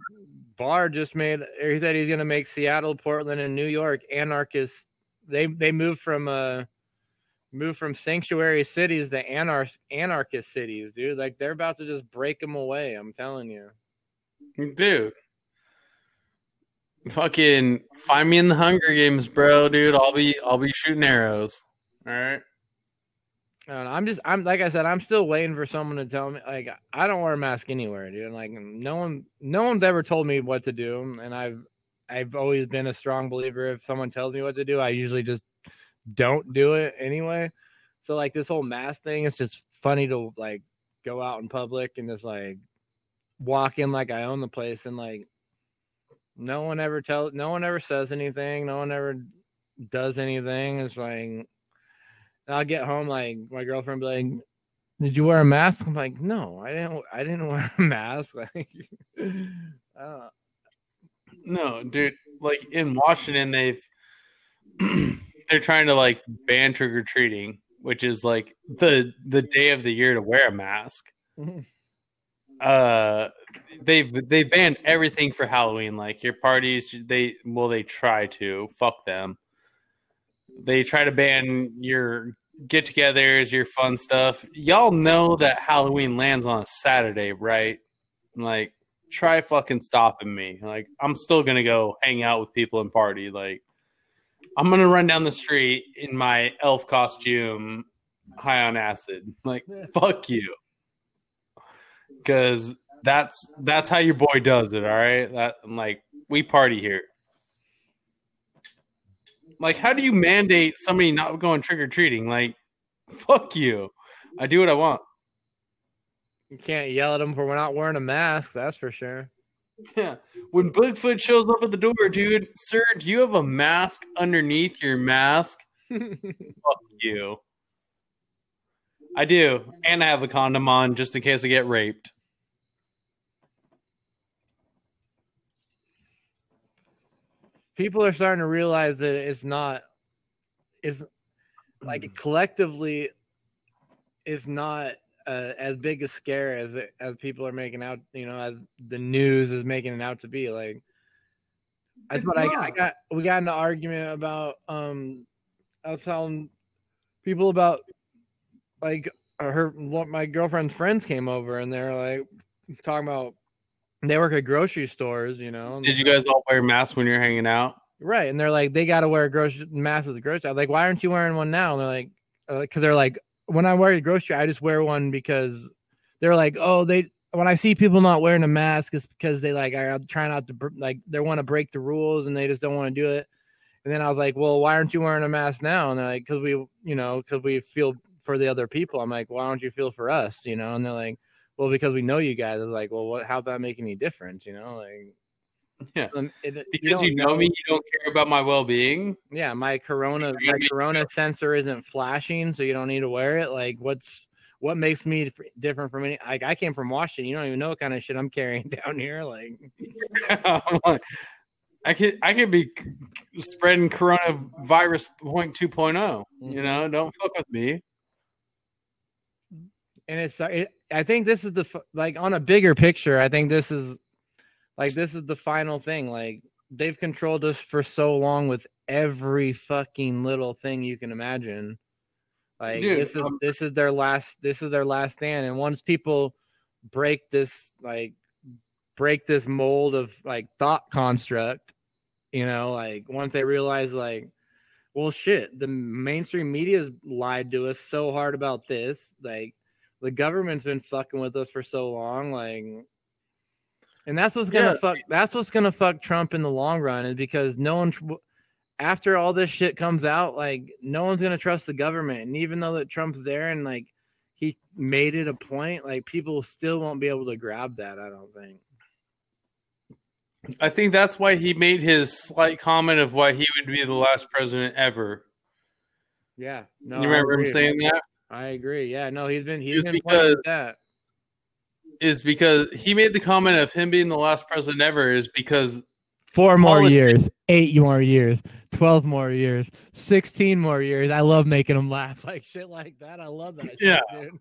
Barr just made. He said he's going to make Seattle, Portland, and New York anarchist. They they moved from uh moved from sanctuary cities to anar- anarchist cities, dude. Like they're about to just break them away. I'm telling you. Dude. Fucking find me in the Hunger Games, bro, dude. I'll be I'll be shooting arrows. All right. Know, I'm just I'm like I said I'm still waiting for someone to tell me like I don't wear a mask anywhere, dude. Like no one no one's ever told me what to do, and I've I've always been a strong believer. If someone tells me what to do, I usually just don't do it anyway. So like this whole mask thing, it's just funny to like go out in public and just like walk in like I own the place and like no one ever tells no one ever says anything, no one ever does anything. It's like I'll get home like my girlfriend be like, "Did you wear a mask?" I'm like, "No, I didn't. I didn't wear a mask." Like, uh, No, dude. Like in Washington, they've they're trying to like ban trick or treating, which is like the the day of the year to wear a mask. Uh, they've they've banned everything for Halloween. Like your parties, they well they try to fuck them. They try to ban your get-togethers, your fun stuff. Y'all know that Halloween lands on a Saturday, right? Like try fucking stopping me. Like I'm still gonna go hang out with people and party. Like I'm gonna run down the street in my elf costume, high on acid. Like fuck you, because that's that's how your boy does it. All right, that I'm like we party here. Like, how do you mandate somebody not going trick or treating? Like, fuck you. I do what I want. you can't yell at them for not wearing a mask. That's for sure. Yeah. When Bigfoot shows up at the door, dude, sir, do you have a mask underneath your mask? Fuck you. I do. And I have a condom on just in case I get raped. People are starting to realize that it's not. It's like collectively, it's not uh, as big a scare as it, as people are making out. You know, as the news is making it out to be. Like that's It's what I, I got. We got in an argument about. Um, I was telling people about like her. My girlfriend's friends came over and they're like talking about. They work at grocery stores, you know. Did you guys all wear masks when you're hanging out? Right, and they're like, they got to wear grocery masks at the grocery. I'm like, why aren't you wearing one now? And they're like, uh, because they're like, when I wear a grocery, I just wear one because they're like, oh, they. When I see people not wearing a mask, it's because they like are trying not to like they want to break the rules and they just don't want to do it. And then I was like, well, why aren't you wearing a mask now? And they're like, because we, you know, because we feel for the other people. I'm like, why don't you feel for us? You know? And they're like, well, because we know you guys. I was like, well, what? How's that make any difference? You know, like. Yeah. it- Because you, don't know me, you don't care about my well being. yeah, my corona my corona sensor isn't flashing, so you don't need to wear it. Like, what's what makes me different from any? Like, I came from Washington. You don't even know what kind of shit I'm carrying down here. Like, I could I could be spreading coronavirus point two oh, You mm-hmm. know, don't fuck with me. And it's it, I think this is the like on a bigger picture. I think this is like this is the final thing. Like, they've controlled us for so long with every fucking little thing you can imagine. Like Dude, this is um, this is their last this is their last stand, and once people break this like break this mold of like thought construct, you know, like once they realize like, well, shit, the mainstream media's lied to us so hard about this, like the government's been fucking with us for so long, like. And that's what's gonna Yeah. fuck. That's what's gonna fuck Trump in the long run, is because no one, after all this shit comes out, like no one's gonna trust the government. And even though that Trump's there and like he made it a point, like people still won't be able to grab that. I don't think. I think that's why he made his slight comment of why he would be the last president ever. Yeah, no, you remember him saying that? I agree. Yeah, no, he's been he's Just been pointing because- at that. Is because he made the comment of him being the last president ever is because Four more Politics- years, eight more years, twelve more years, sixteen more years. I love making them laugh like shit like that. I love that. Yeah. shit, dude.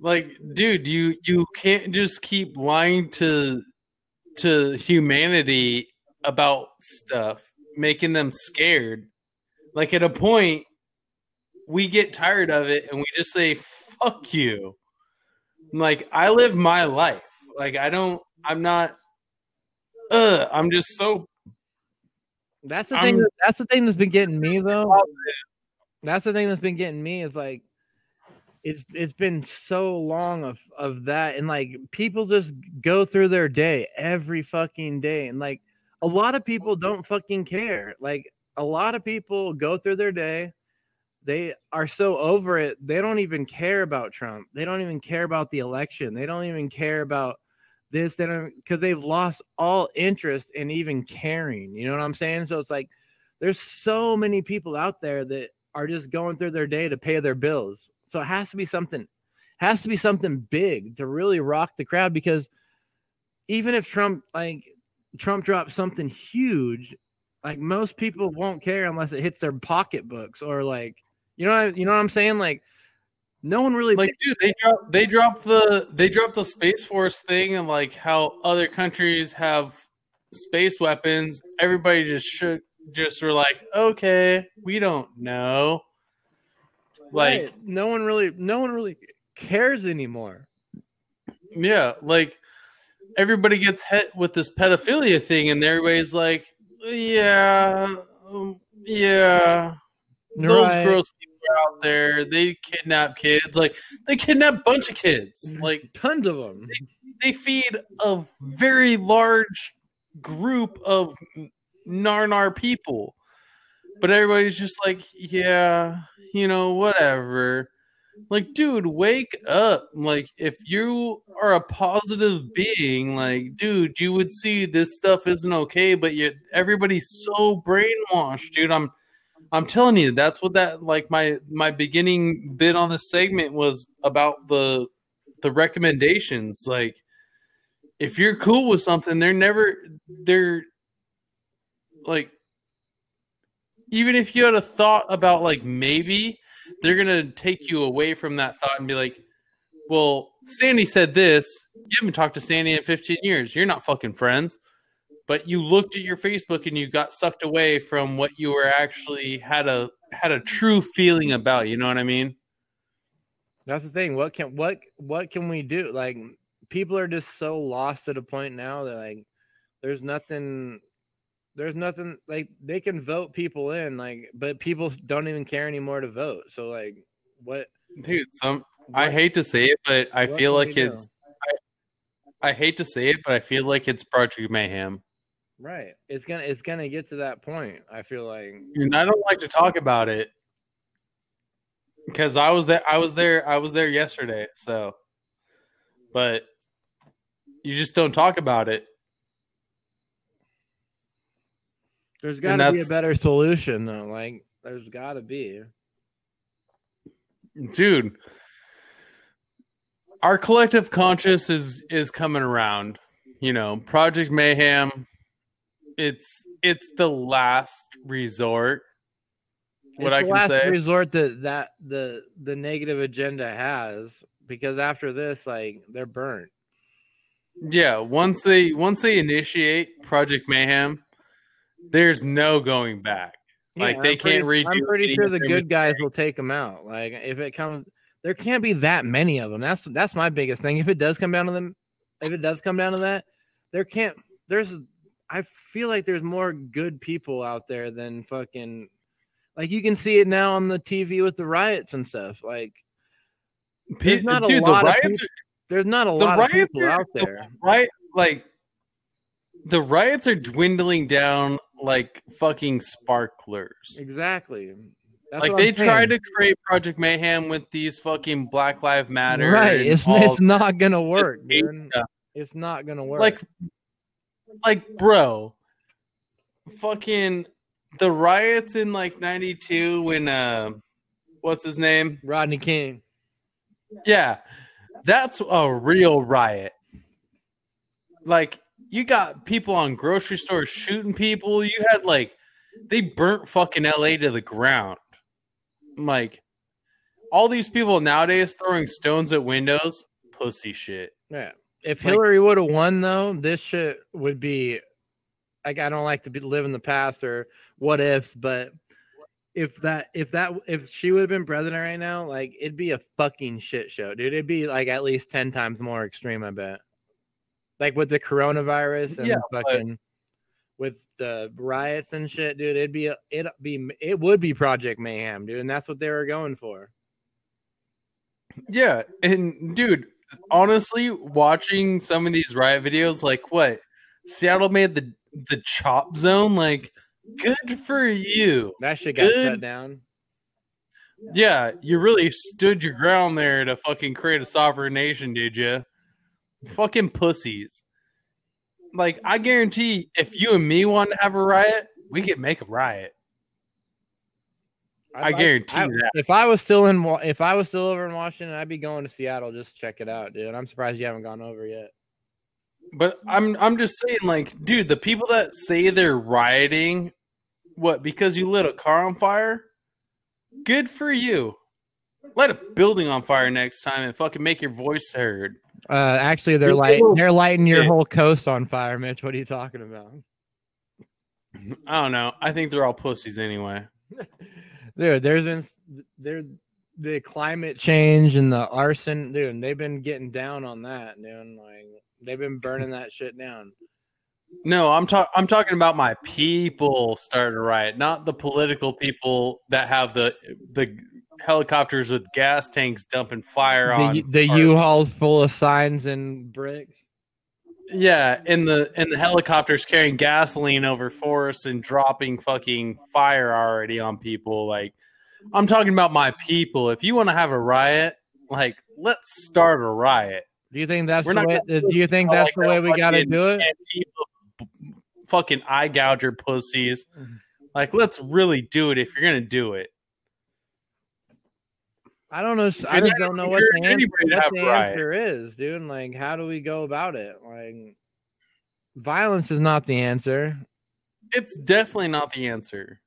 like dude you you can't just keep lying to to humanity about stuff making them scared like at a point we get tired of it and we just say fuck you. Like i live my life. Like i don't i'm not uh i'm just so That's the I'm- thing. that- That's the thing that's been getting me though. That's the thing that's been getting me is like it's it's been so long of of that. And like people just go through their day every fucking day. And like a lot of people don't fucking care. Like a lot of people go through their day they are so over it they don't even care about trump. They don't even care about the election. They don't even care about this. They don't because they've lost all interest in even caring. You know what i'm saying? So it's like there's so many people out there that are just going through their day to pay their bills. So it has to be something has to be something big to really rock the crowd because even if Trump like Trump drops something huge, like most people won't care unless it hits their pocketbooks or like you know I you know what I'm saying like no one really like dude they drop they drop the they drop the space force thing and like how other countries have space weapons everybody just should just were like okay we don't know like right. no one really no one really cares anymore. Yeah, like everybody gets hit with this pedophilia thing, and everybody's like, "Yeah, um, yeah, those Right. gross people are out there. They kidnap kids. Like they kidnap a bunch of kids. Mm-hmm. Like Tons of them. they feed a very large group of Narnar people. But everybody's just like, yeah, you know, whatever. Like, dude, wake up. Like, if you are a positive being, like, dude, you would see this stuff isn't okay, but yet everybody's so brainwashed, dude. I'm I'm telling you, that's what that like my my beginning bit on the segment was about the the recommendations. Like if you're cool with something, they're never they're like even if you had a thought about like maybe they're gonna take you away from that thought and be like, well, Sandy said this. You haven't talked to Sandy in 15 years. You're not fucking friends. But you looked at your Facebook and you got sucked away from what you were actually had a had a true feeling about. You know what I mean? That's the thing. What can what what can we do? Like people are just so lost at a point now that like there's nothing there's nothing like they can vote people in like but people don't even care anymore to vote. So like what Dude, some I hate to say it, but I feel like it's I, I hate to say it, but I feel like it's Project Mayhem. Right. It's gonna it's gonna get to that point. I feel like And I don't like to talk about it because I was there. I was there. I was there yesterday. So, but you just don't talk about it. There's gotta be a better solution though. Like there's gotta be. dude our collective conscious is is coming around you know project mayhem it's it's the last resort what it's i the can last say resort that that the the negative agenda has because after this like they're burnt. yeah once they once they initiate project mayhem there's no going back Like, they I'm can't redo I'm pretty sure the good guys will take them out. Like if it comes, there can't be that many of them. That's that's my biggest thing. If it does come down to them, if it does come down to that, there can't. There's. I feel like there's more good people out there than fucking. Like you can see it now on the TV with the riots and stuff. Like there's not a dude lot the of riots there's not a the lot of people are- out the there. right like the riots are dwindling down like fucking sparklers Exactly. That's like they I'm tried saying. to create project mayhem with these fucking black lives matter Right. It's it's not gonna work, dude. It's not gonna work. like like bro fucking the riots in like 92 when uh what's his name Rodney King. Yeah, that's a real riot. Like you got people on grocery stores shooting people. You had like they burnt fucking LA to the ground. Like all these people nowadays throwing stones at windows, pussy shit. Yeah. If Like- Hillary would have won, though, this shit would be like I don't like to be, live in the past or what ifs, but if that if that if she would have been president right now, like it'd be a fucking shit show, dude. It'd be like at least ten times more extreme, I bet. Like with the coronavirus and Yeah, but- fucking with the riots and shit, dude. It'd be it be it would be Project Mayhem, dude, and that's what they were going for. Yeah, and dude, honestly, watching some of these riot videos, like what Seattle made the the chop zone, like good for you. That shit got Good. shut down. Yeah, you really stood your ground there to fucking create a sovereign nation, did you? Fucking pussies. Like, I guarantee if you and me want to have a riot, we could make a riot. I I'd like- guarantee I- that. If I was still in, if I was still over in Washington, I'd be going to Seattle just to check it out, dude. I'm surprised you haven't gone over yet. But I'm I'm just saying, like, dude, the people that say they're rioting, what because you lit a car on fire? Good for you. Light a building on fire next time and fucking make your voice heard. Uh, actually, they're You light. little They're lighting your shit. whole coast on fire, Mitch. What are you talking about, I don't know. I think they're all pussies anyway. dude? There's been there the climate change and the arson, dude. They've been getting down on that, dude. Like they've been burning that shit down. No, I'm talking. I'm talking about my people started a riot, not the political people that have the the helicopters with gas tanks dumping fire on The, the our- U-Hauls full of signs and bricks. Yeah, and the and the helicopters carrying gasoline over forests and dropping fucking fire already on people. Like, I'm talking about my people. If you want to have a riot, like, let's start a riot. Do you think that's We're the way? Do you think that's the way we got to do it? Fucking eye gouger pussies. Mhm. Like, let's really do it if you're gonna do it. I don't know. I And just don't know what the, answer, what the answer is, dude. Like, how do we go about it? Like, violence is not the answer. It's definitely not the answer.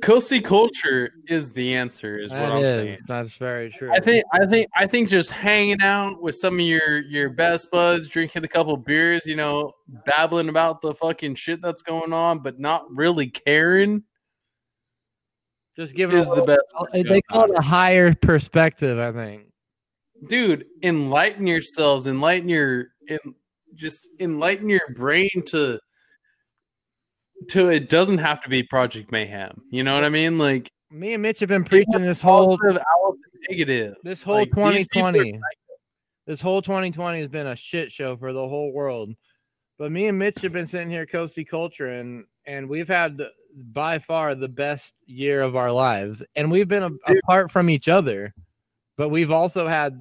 Coasty culture is the answer, is what I'm is- saying. That's very true. I think I think I think just hanging out with some of your your best buds, drinking a couple beers, you know, babbling about the fucking shit that's going on, but not really caring just give is a- the best. They call it a higher perspective. I think. Dude, enlighten yourselves, enlighten your en, just enlighten your brain to to it doesn't have to be Project Mayhem. You know what I mean? Like Me and Mitch have been preaching this whole negative. this whole Like, these people are 2020. This whole 2020 has been a shit show for the whole world. But me and Mitch have been sitting here coasty culture and and we've had the, by far the best year of our lives. And we've been a, apart from each other, but we've also had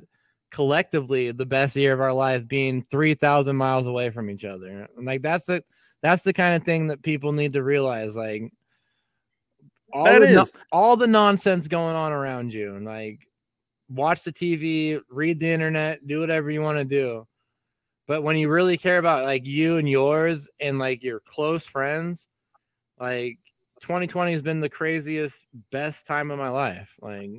collectively the best year of our lives being 3000 miles away from each other. And like that's the that's the kind of thing that people need to realize like all That the is. all the nonsense going on around you and like watch the TV, read the internet, do whatever you want to do. But when you really care about like you and yours and like your close friends, like 2020 has been the craziest, best time of my life. Like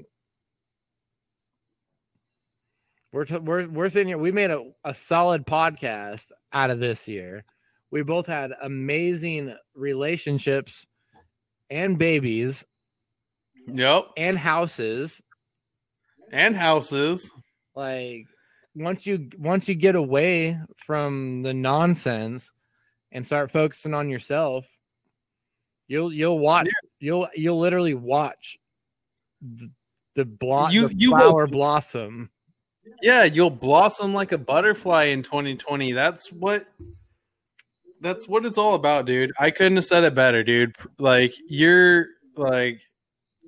we're t- we're we're sitting here. We made a, a solid podcast out of this year. We both had amazing relationships and babies Yep. and houses And houses. like once you once you get away from the nonsense and start focusing on yourself you'll you'll watch you'll you'll literally watch the, the, You- the you will- flower blossom Yeah, you'll blossom like a butterfly in 2020. That's what that's what it's all about, dude. I couldn't have said it better, dude. Like you're like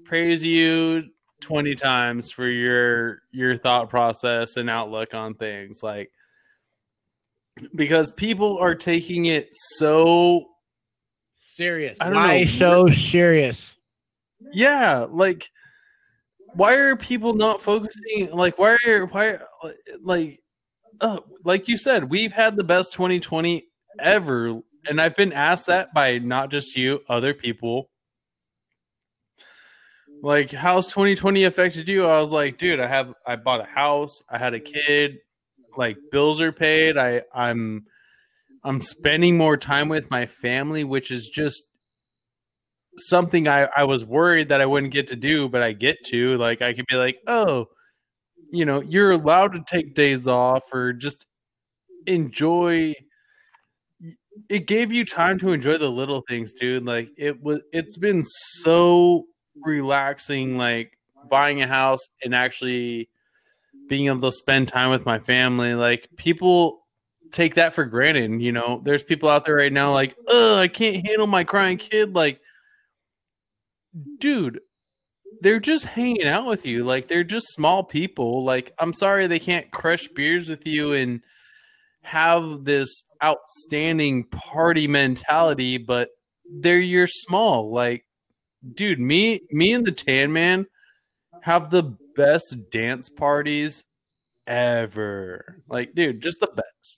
praise you 20 times for your your thought process and outlook on things like because people are taking it so serious. I why know. so serious? Yeah like why are people not focusing like why are why like uh, like you said we've had the best 2020 ever and i've been asked that by not just you other people. Like how's 2020 affected you? I was like dude i have i bought a house i had a kid like bills are paid i i'm i'm spending more time with my family which is just something I, I was worried that I wouldn't get to do, but I get to. Like I could be like, oh, you know, you're allowed to take days off or just enjoy. It gave you time to enjoy the little things, dude. Like it was, it's been so relaxing. Like buying a house and actually being able to spend time with my family. Like people take that for granted. You know, there's people out there right now like, oh, I can't handle my crying kid. Like, dude, they're just hanging out with you. Like they're just small people. Like I'm sorry they can't crush beers with you and have this outstanding party mentality, but they're your small. Like, dude, me me and the Tan Man have the best dance parties ever. Like, dude, just the best.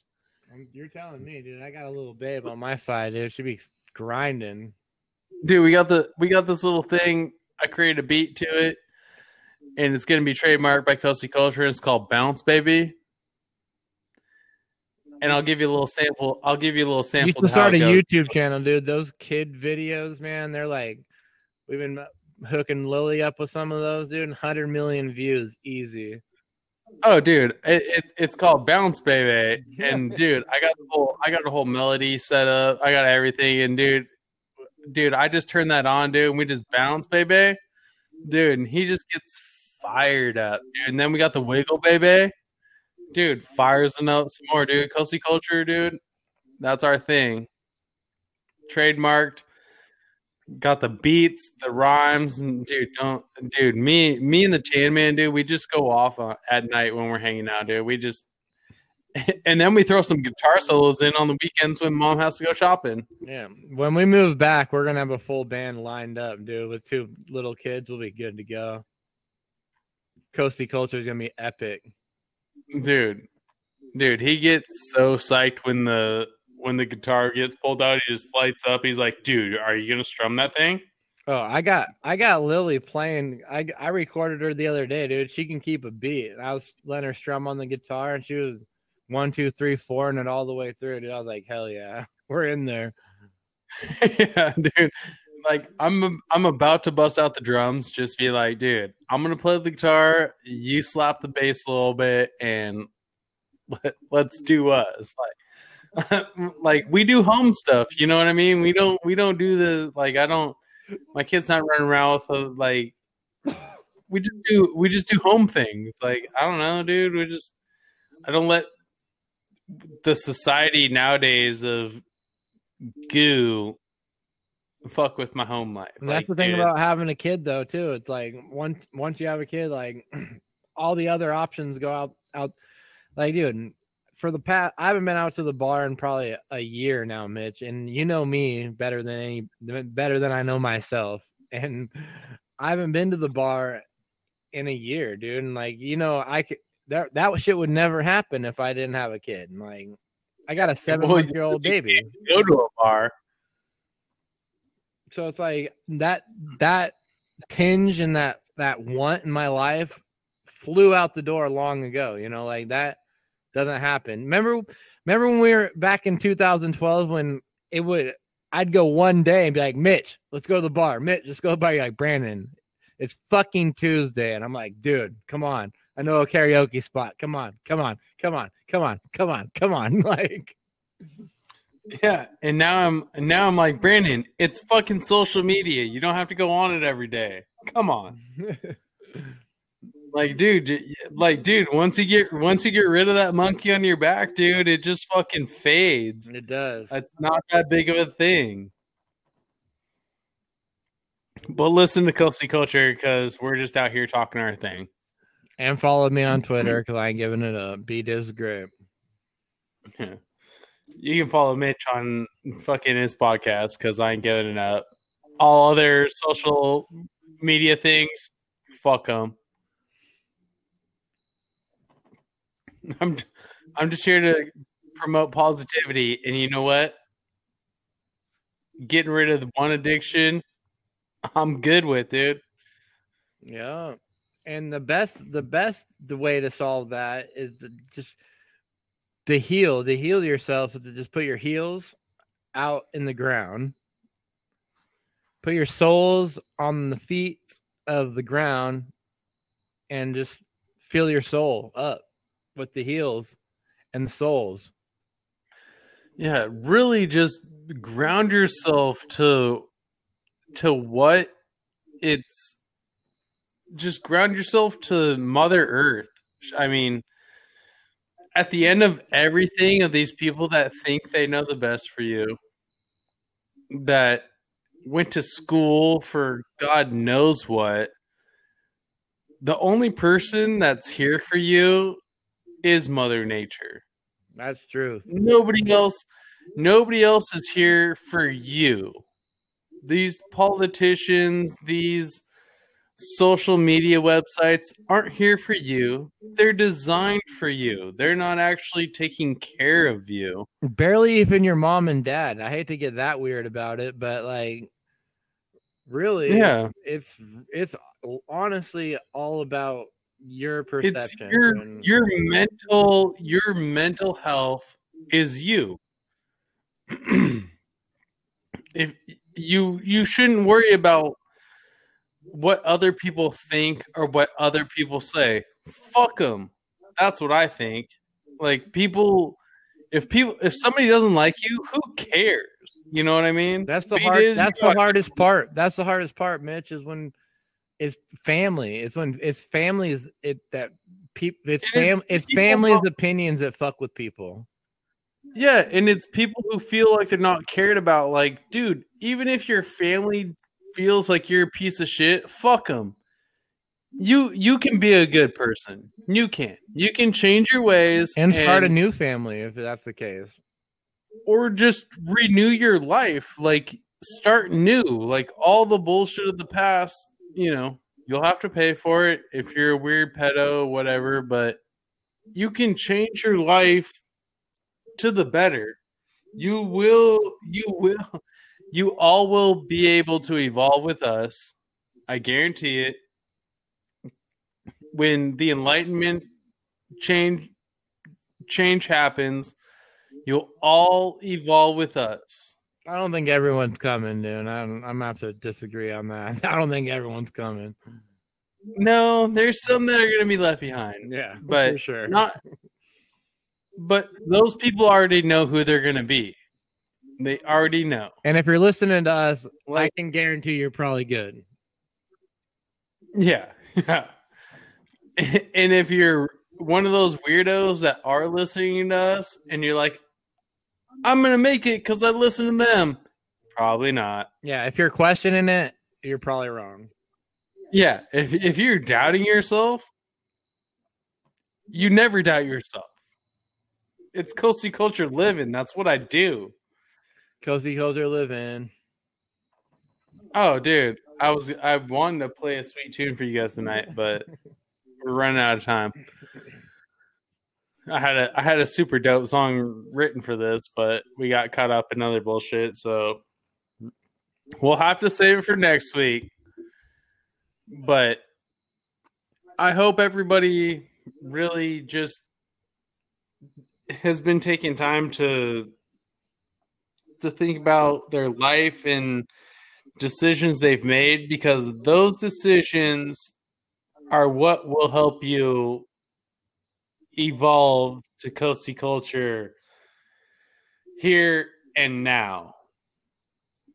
You're telling me, dude. I got a little babe on my side, dude. She be grinding. Dude, we got the we got this little thing. I created a beat to it, and it's gonna be trademarked by Coasty Culture. It's called Bounce Baby. And I'll give you a little sample. I'll give you a little sample. You should start a goes. YouTube channel, dude. Those kid videos, man, they're like, we've been hooking Lily up with some of those, dude. Hundred million views, easy. Oh, dude, it, it, it's called Bounce Baby, and dude, I got the whole I got the whole melody set up. I got everything, and dude, dude, I just turned that on, dude, and we just bounce, baby, dude, and he just gets fired up, dude. And then we got the wiggle, baby, dude, fires and up some more, dude. Coasty culture, dude, that's our thing. Trademarked got the beats, the rhymes, and dude, don't, dude, me, me and the Tan Man, dude, we just go off on, at night when we're hanging out, dude. We just, and then we throw some guitar solos in on the weekends when mom has to go shopping. Yeah, when we move back, we're gonna have a full band lined up, dude. With two little kids, we'll be good to go. Coasty Culture is gonna be epic, dude. Dude, he gets so psyched when the when the guitar gets pulled out, he just lights up. He's like, "Dude, are you gonna strum that thing?" Oh, I got I got Lily playing. I I recorded her the other day, dude. She can keep a beat. I was letting her strum on the guitar, and she was one, two, three, four, and it all the way through. Dude, I was like, "Hell yeah, we're in there." yeah, dude. Like I'm I'm about to bust out the drums. Just be like, dude, I'm gonna play the guitar. You slap the bass a little bit, and let, let's do us. Like like we do home stuff. You know what I mean? We don't we don't do the like I don't. My kid's not running around with a, like. We just do we just do home things. Like I don't know, dude. We just I don't let the society nowadays of goo fuck with my home life. That's like, the thing dude. about having a kid though too. It's like once once you have a kid, like all the other options go out out like dude, for the past I haven't been out to the bar in probably a year now, Mitch, and you know me better than any better than I know myself. And I haven't been to the bar in a year, dude. And like, you know, I could that that shit would never happen if I didn't have a kid. And like I got a seven month year old baby. Go to a bar. So it's like that that tinge and that that want in my life flew out the door long ago. You know, like that doesn't happen. Remember, remember when we were back in 2012 when it would I'd go one day and be like, Mitch, let's go to the bar. Mitch, let's go to the bar. You're like, Brandon, it's fucking Tuesday. And I'm like, dude, come on. I know a karaoke spot. Come on, come on, come on, come on, come on, come on. Like Yeah. And now I'm now I'm like, Brandon, it's fucking social media. You don't have to go on it every day. Come on. Like, dude, like, dude, once you get once you get rid of that monkey on your back, dude, it just fucking fades. It does. It's not that big of a thing. But listen to Kelsey Culture because we're just out here talking our thing. And follow me on Twitter because I ain't giving it up. Beat is great. Yeah. You can follow Mitch on fucking his podcast because I ain't giving it up. All other social media things, fuck them. I'm I'm just here to promote positivity, and you know what? Getting rid of the one addiction, I'm good with, it. Yeah, and the best the best the way to solve that is to just to heal to heal yourself is to just put your heels out in the ground, put your soles on the feet of the ground, and just feel your soul up with the heels and soles. Yeah, really just ground yourself to to what it's just ground yourself to Mother Earth. I mean, at the end of everything, of these people that think they know the best for you, that went to school for God knows what, the only person that's here for you is Mother Nature. That's true. Nobody else nobody else is here for you. These politicians, these social media websites aren't here for you. They're designed for you. They're not actually taking care of you. Barely even your mom and dad. I hate to get that weird about it, but like really Yeah. it's it's honestly all about your It's perception. your and- your mental your mental health is you. if you you shouldn't worry about what other people think or what other people say. Fuck them. That's what I think. Like people, if people, if somebody doesn't like you, who cares? You know what I mean? That's the Beat hard. That's the know, hardest part. That's the hardest part, Mitch. Is when it's family. It's when it's families. It that people. It's fam. It's people families' opinions that fuck with people. Yeah, and it's people who feel like they're not cared about. Like, dude, even if your family feels like you're a piece of shit, fuck them. You you can be a good person. You can. You can change your ways And start a new family if that's the case. or just renew your life. Like start new. Like all the bullshit of the past, you know, you'll have to pay for it if you're a weird pedo, whatever, but you can change your life to the better. You will you will you all will be able to evolve with us. I guarantee it. When the enlightenment change change happens, you'll all evolve with us. I don't think everyone's coming, dude. I don't, I'm gonna have to disagree on that. I don't think everyone's coming. No, there's some that are going to be left behind. Yeah, But for sure. Not But those people already know who they're going to be. They already know. and if you're listening to us, I can guarantee you're probably good. yeah. Yeah. And if you're one of those weirdos that are listening to us and you're like I'm going to make it cuz I listen to them, probably not. Yeah, if you're questioning it, you're probably wrong. Yeah, if if you're doubting yourself, you never doubt yourself. It's coasty culture living. That's what I do. Cozy culture living. Oh, dude, I was I wanted to play a sweet tune for you guys tonight, but we're running out of time. I had a I had a super dope song written for this, but we got caught up in other bullshit, so we'll have to save it for next week. But I hope everybody really just has been taking time to to think about their life and decisions they've made because those decisions are what will help you evolve to coasty culture here and now.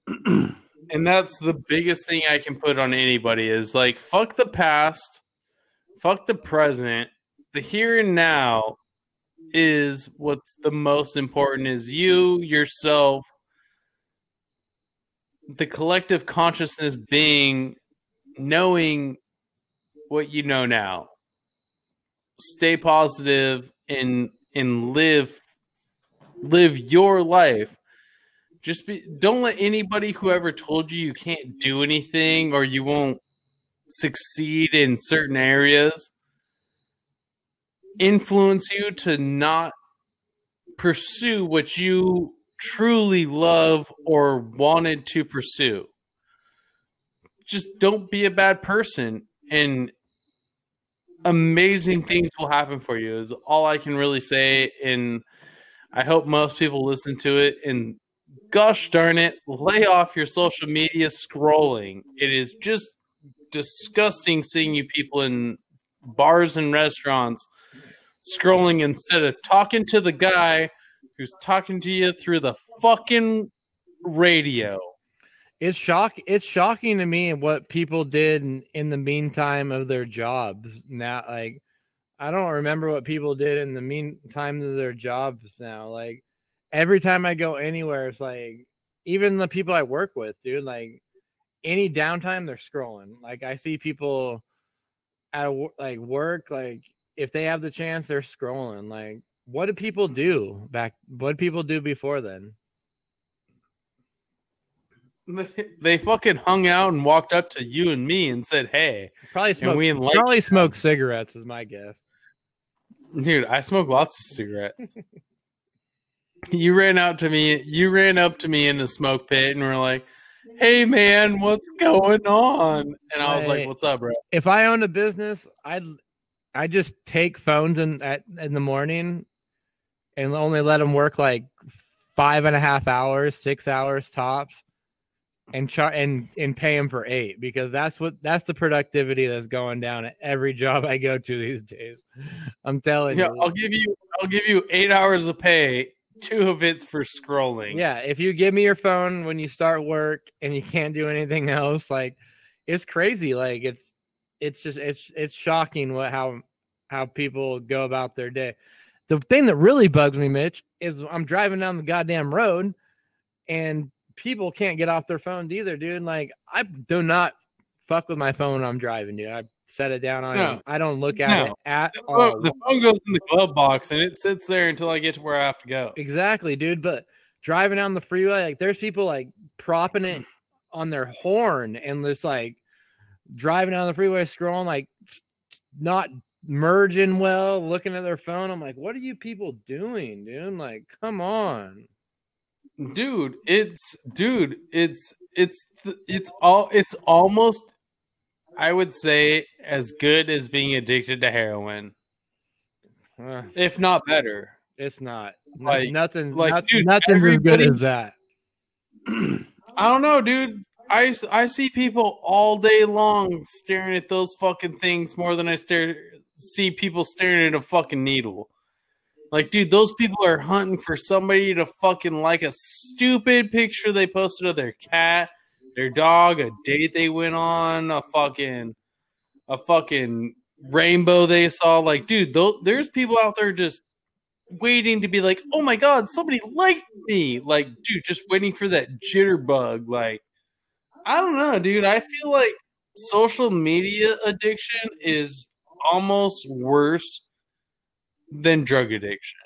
and that's the biggest thing I can put on anybody is like fuck the past, fuck the present. The here and now is what's the most important is you yourself the collective consciousness being knowing what you know now stay positive and and live live your life just be don't let anybody who ever told you you can't do anything or you won't succeed in certain areas influence you to not pursue what you truly love or wanted to pursue. Just don't be a bad person and amazing things will happen for you is all I can really say and I hope most people listen to it and gosh darn it lay off your social media scrolling it is just disgusting seeing you people in bars and restaurants scrolling instead of talking to the guy who's talking to you through the fucking radio. It's shock it's shocking to me what people did in, in the meantime of their jobs now like i don't remember what people did in the meantime of their jobs now like every time i go anywhere it's like even the people i work with dude like any downtime they're scrolling. Like i see people at a, like work like if they have the chance they're scrolling. Like what did people do back what did people do before then They, fucking hung out and walked up to you and me and said, "Hey, probably smoke we like probably smoke cigarettes is my guess dude, I smoke lots of cigarettes." you ran out to me. You ran up to me in the smoke pit and were like, "Hey, man, what's going on?" And I was like, "What's up, bro?" if I owned a business, I'd I just take phones in at in the morning and only let them work like five and a half hours, six hours tops, and char- and and pay them for eight because that's what that's the productivity that's going down at every job I go to these days. I'm telling Yeah, you. I'll give you. I'll give you eight hours of pay. Two of it's for scrolling. Yeah, if you give me your phone when you start work and you can't do anything else, like it's crazy. Like it's it's just it's it's shocking what how how people go about their day. The thing that really bugs me, Mitch, is I'm driving down the goddamn road and people can't get off their phones either, dude. Like I do not fuck with my phone when I'm driving, dude. I set it down on No. I don't look at No. it at The all. the phone goes in the glove box and it sits there until I get to where I have to go. Exactly, dude. But driving down the freeway, like there's people like propping it on their horn and just like driving down the freeway, scrolling, like not merging well, looking at their phone. I'm like, what are you people doing, dude? Like, come on. Dude it's dude it's it's it's all it's almost i would say as good as being addicted to heroin Uh, if not better it's not. No- Like- nothing. like, not- dude, nothing's as good as that. i don't know dude I, I see people all day long staring at those fucking things more than i stare see people staring at a fucking needle like dude those people are hunting for somebody to fucking like a stupid picture they posted of their cat their dog, a date they went on, a fucking a fucking rainbow they saw. Like, dude, tho- there's people out there just waiting to be like, oh my god, somebody liked me. Like, dude, just waiting for that jitterbug. Like, I don't know, dude. I feel like social media addiction is almost worse than drug addiction.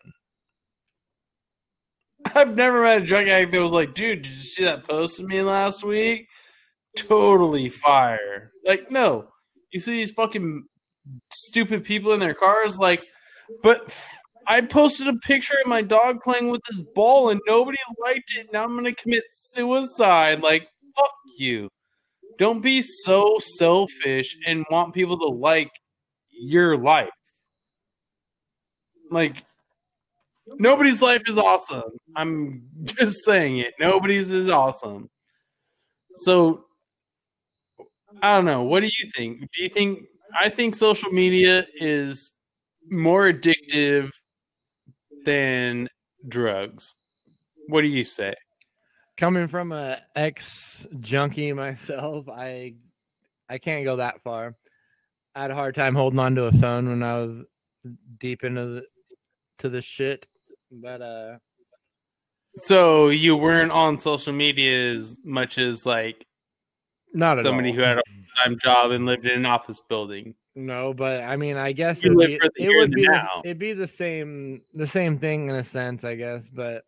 I've never met a drug addict that was like, dude, did you see that post of me last week? Totally fire. Like, no. You see these fucking stupid people in their cars, like, but I posted a picture of my dog playing with this ball and nobody liked it. Now I'm gonna commit suicide. Like, fuck you. Don't be so selfish and want people to like your life. Like, nobody's life is awesome. I'm just saying it. Nobody's is awesome. So, I don't know. What do you think? Do you think? I think social media is more addictive than drugs. What do you say? Coming from a ex junkie myself, I I can't go that far. I had a hard time holding on to a phone when I was deep into the to the shit. But uh So you weren't on social media as much as like not at somebody all. who had a full-time job and lived in an office building. No, but I mean, I guess You it would be, the it would be now. it'd be the same the same thing in a sense, I guess. But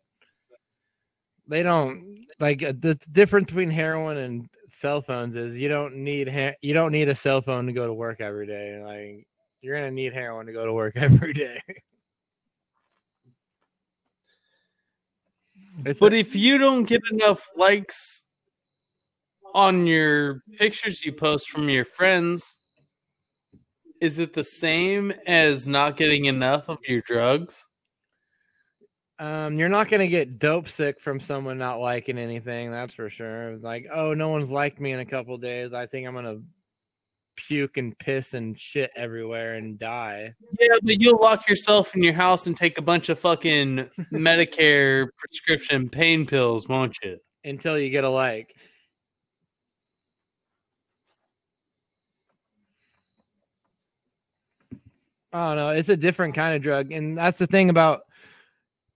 they don't like uh, the difference between heroin and cell phones is you don't need ha- you don't need a cell phone to go to work every day. Like you're gonna need heroin to go to work every day. It's But a- if you don't get enough likes on your pictures you post from your friends, is it the same as not getting enough of your drugs? Um, you're not gonna get dope sick from someone not liking anything. That's for sure. Like, oh, no one's liked me in a couple days. I think I'm gonna puke and piss and shit everywhere and die. Yeah, but you'll lock yourself in your house and take a bunch of fucking Medicare prescription pain pills, won't you? Until you get a like. I don't know. it's a different kind of drug, and that's the thing about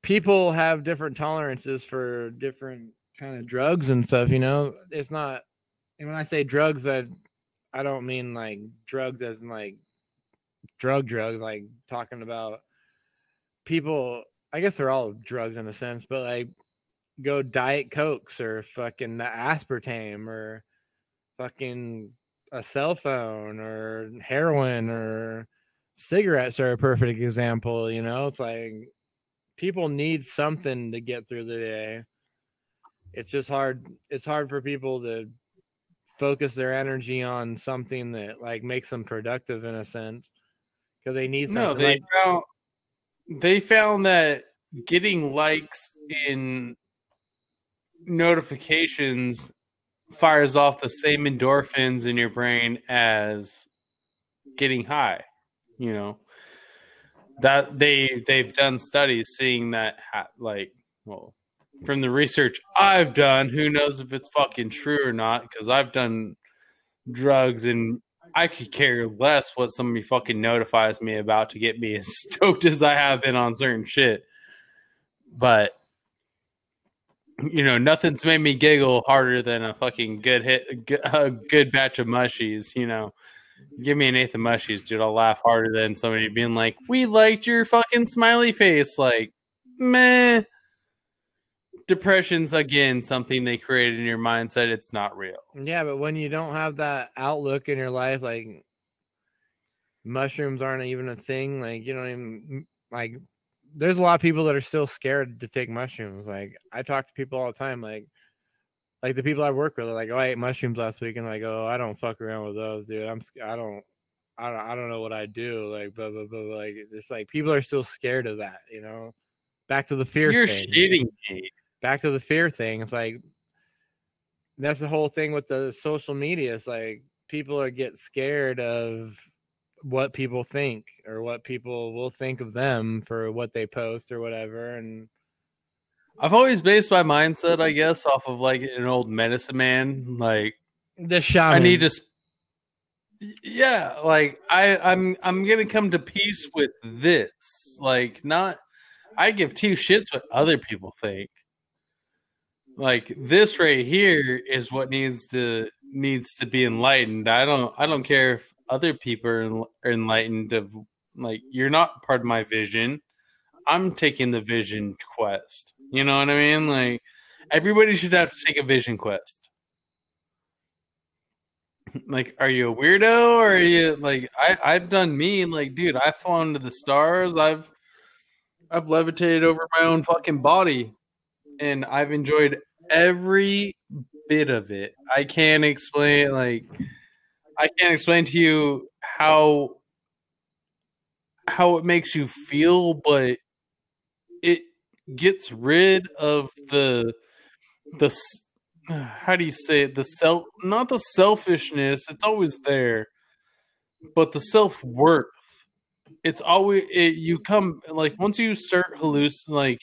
people have different tolerances for different kind of drugs and stuff. You know, it's not. And when I say drugs, I I don't mean like drugs as in like drug drugs. Like talking about people. I guess they're all drugs in a sense, but like go diet cokes or fucking the aspartame or fucking a cell phone or heroin or cigarettes are a perfect example you know it's like people need something to get through the day it's just hard it's hard for people to focus their energy on something that like makes them productive in a sense because they need No, something they like, found they found that getting likes in notifications fires off the same endorphins in your brain as getting high. You know that they they've done studies seeing that ha- like well from the research I've done, who knows if it's fucking true or not because I've done drugs and I could care less what somebody fucking notifies me about to get me as stoked as I have been on certain shit. But you know, nothing's made me giggle harder than a fucking good hit, a good batch of mushies. You know, give me an eighth of mushies, dude. I'll laugh harder than somebody being like, "We liked your fucking smiley face." Like, meh. Depression's again something they created in your mindset. It's not real. Yeah, but when you don't have that outlook in your life, like mushrooms aren't even a thing. Like you don't even like. There's a lot of people that are still scared to take mushrooms. Like I talk to people all the time. Like, like the people I work with are like, "Oh, I ate mushrooms last week," and like, "Oh, I don't fuck around with those, dude. I'm, I don't, I don't, I don't know what I do." Like, blah blah blah. Like it's like people are still scared of that. You know, back to the fear. You're thing shitting me. Back to the fear thing. It's like that's the whole thing with the social media. It's like people are get scared of what people think or what people will think of them for what they post or whatever. And I've always based my mindset, I guess, off of like an old medicine man. Like the shaman. I need to, yeah, like I, I'm, I'm gonna come to peace with this. Like, not, I give two shits what other people think. Like this right here is what needs to needs to be enlightened. I don't, I don't care if other people are are enlightened. Of like, you're not part of my vision. I'm taking the vision quest. You know what I mean? Like, everybody should have to take a vision quest like are you a weirdo or are you like I, i've done me like dude i've flown to the stars i've i've levitated over my own fucking body and i've enjoyed every bit of it. I can't explain like i can't explain to you how how it makes you feel but it gets rid of the the how do you say it? The self not the selfishness it's always there but the self-worth. It's always it, you come like once you start halluc like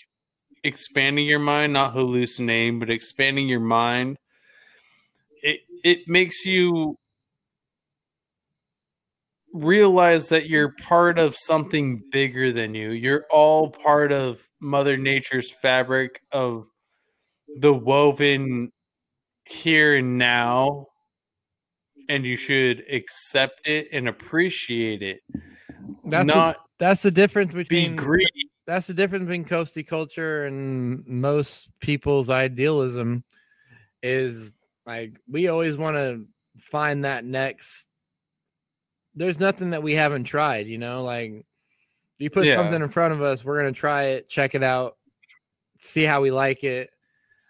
expanding your mind not hallucinating but expanding your mind it it makes you realize that you're part of something bigger than you. You're all part of mother nature's fabric of the woven here and now and you should accept it and appreciate it. That's not the, that's the difference be between greedy that's the difference between coastie culture and most people's idealism is like we always want to find that next there's nothing that we haven't tried you know like you put Yeah. something in front of us we're gonna try it check it out see how we like it.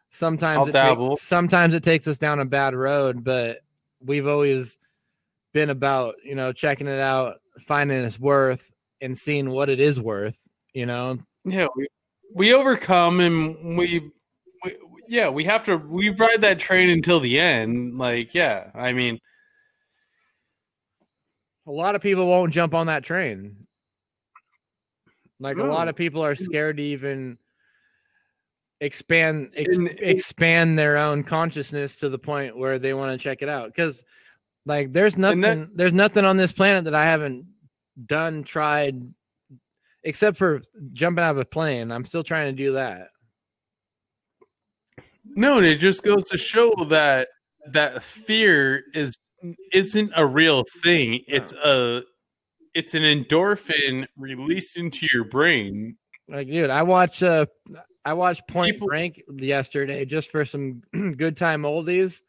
Sometimes it takes, sometimes it takes us down a bad road but we've always been about you know checking it out finding its worth and seeing what it is worth you know yeah we, we overcome and we, we yeah we have to we ride that train until the end like yeah i mean a lot of people won't jump on that train. Like a lot of people are scared to even expand ex- And- expand their own consciousness to the point where they want to check it out. Because like there's And that- nothing there's nothing on this planet that I haven't done tried except for jumping out of a plane. I'm still trying to do that. No, it just goes to show that that fear is isn't a real thing. It's a it's an endorphin released into your brain. Like, dude, I watch uh I watched Point People- Break yesterday just for some good time oldies.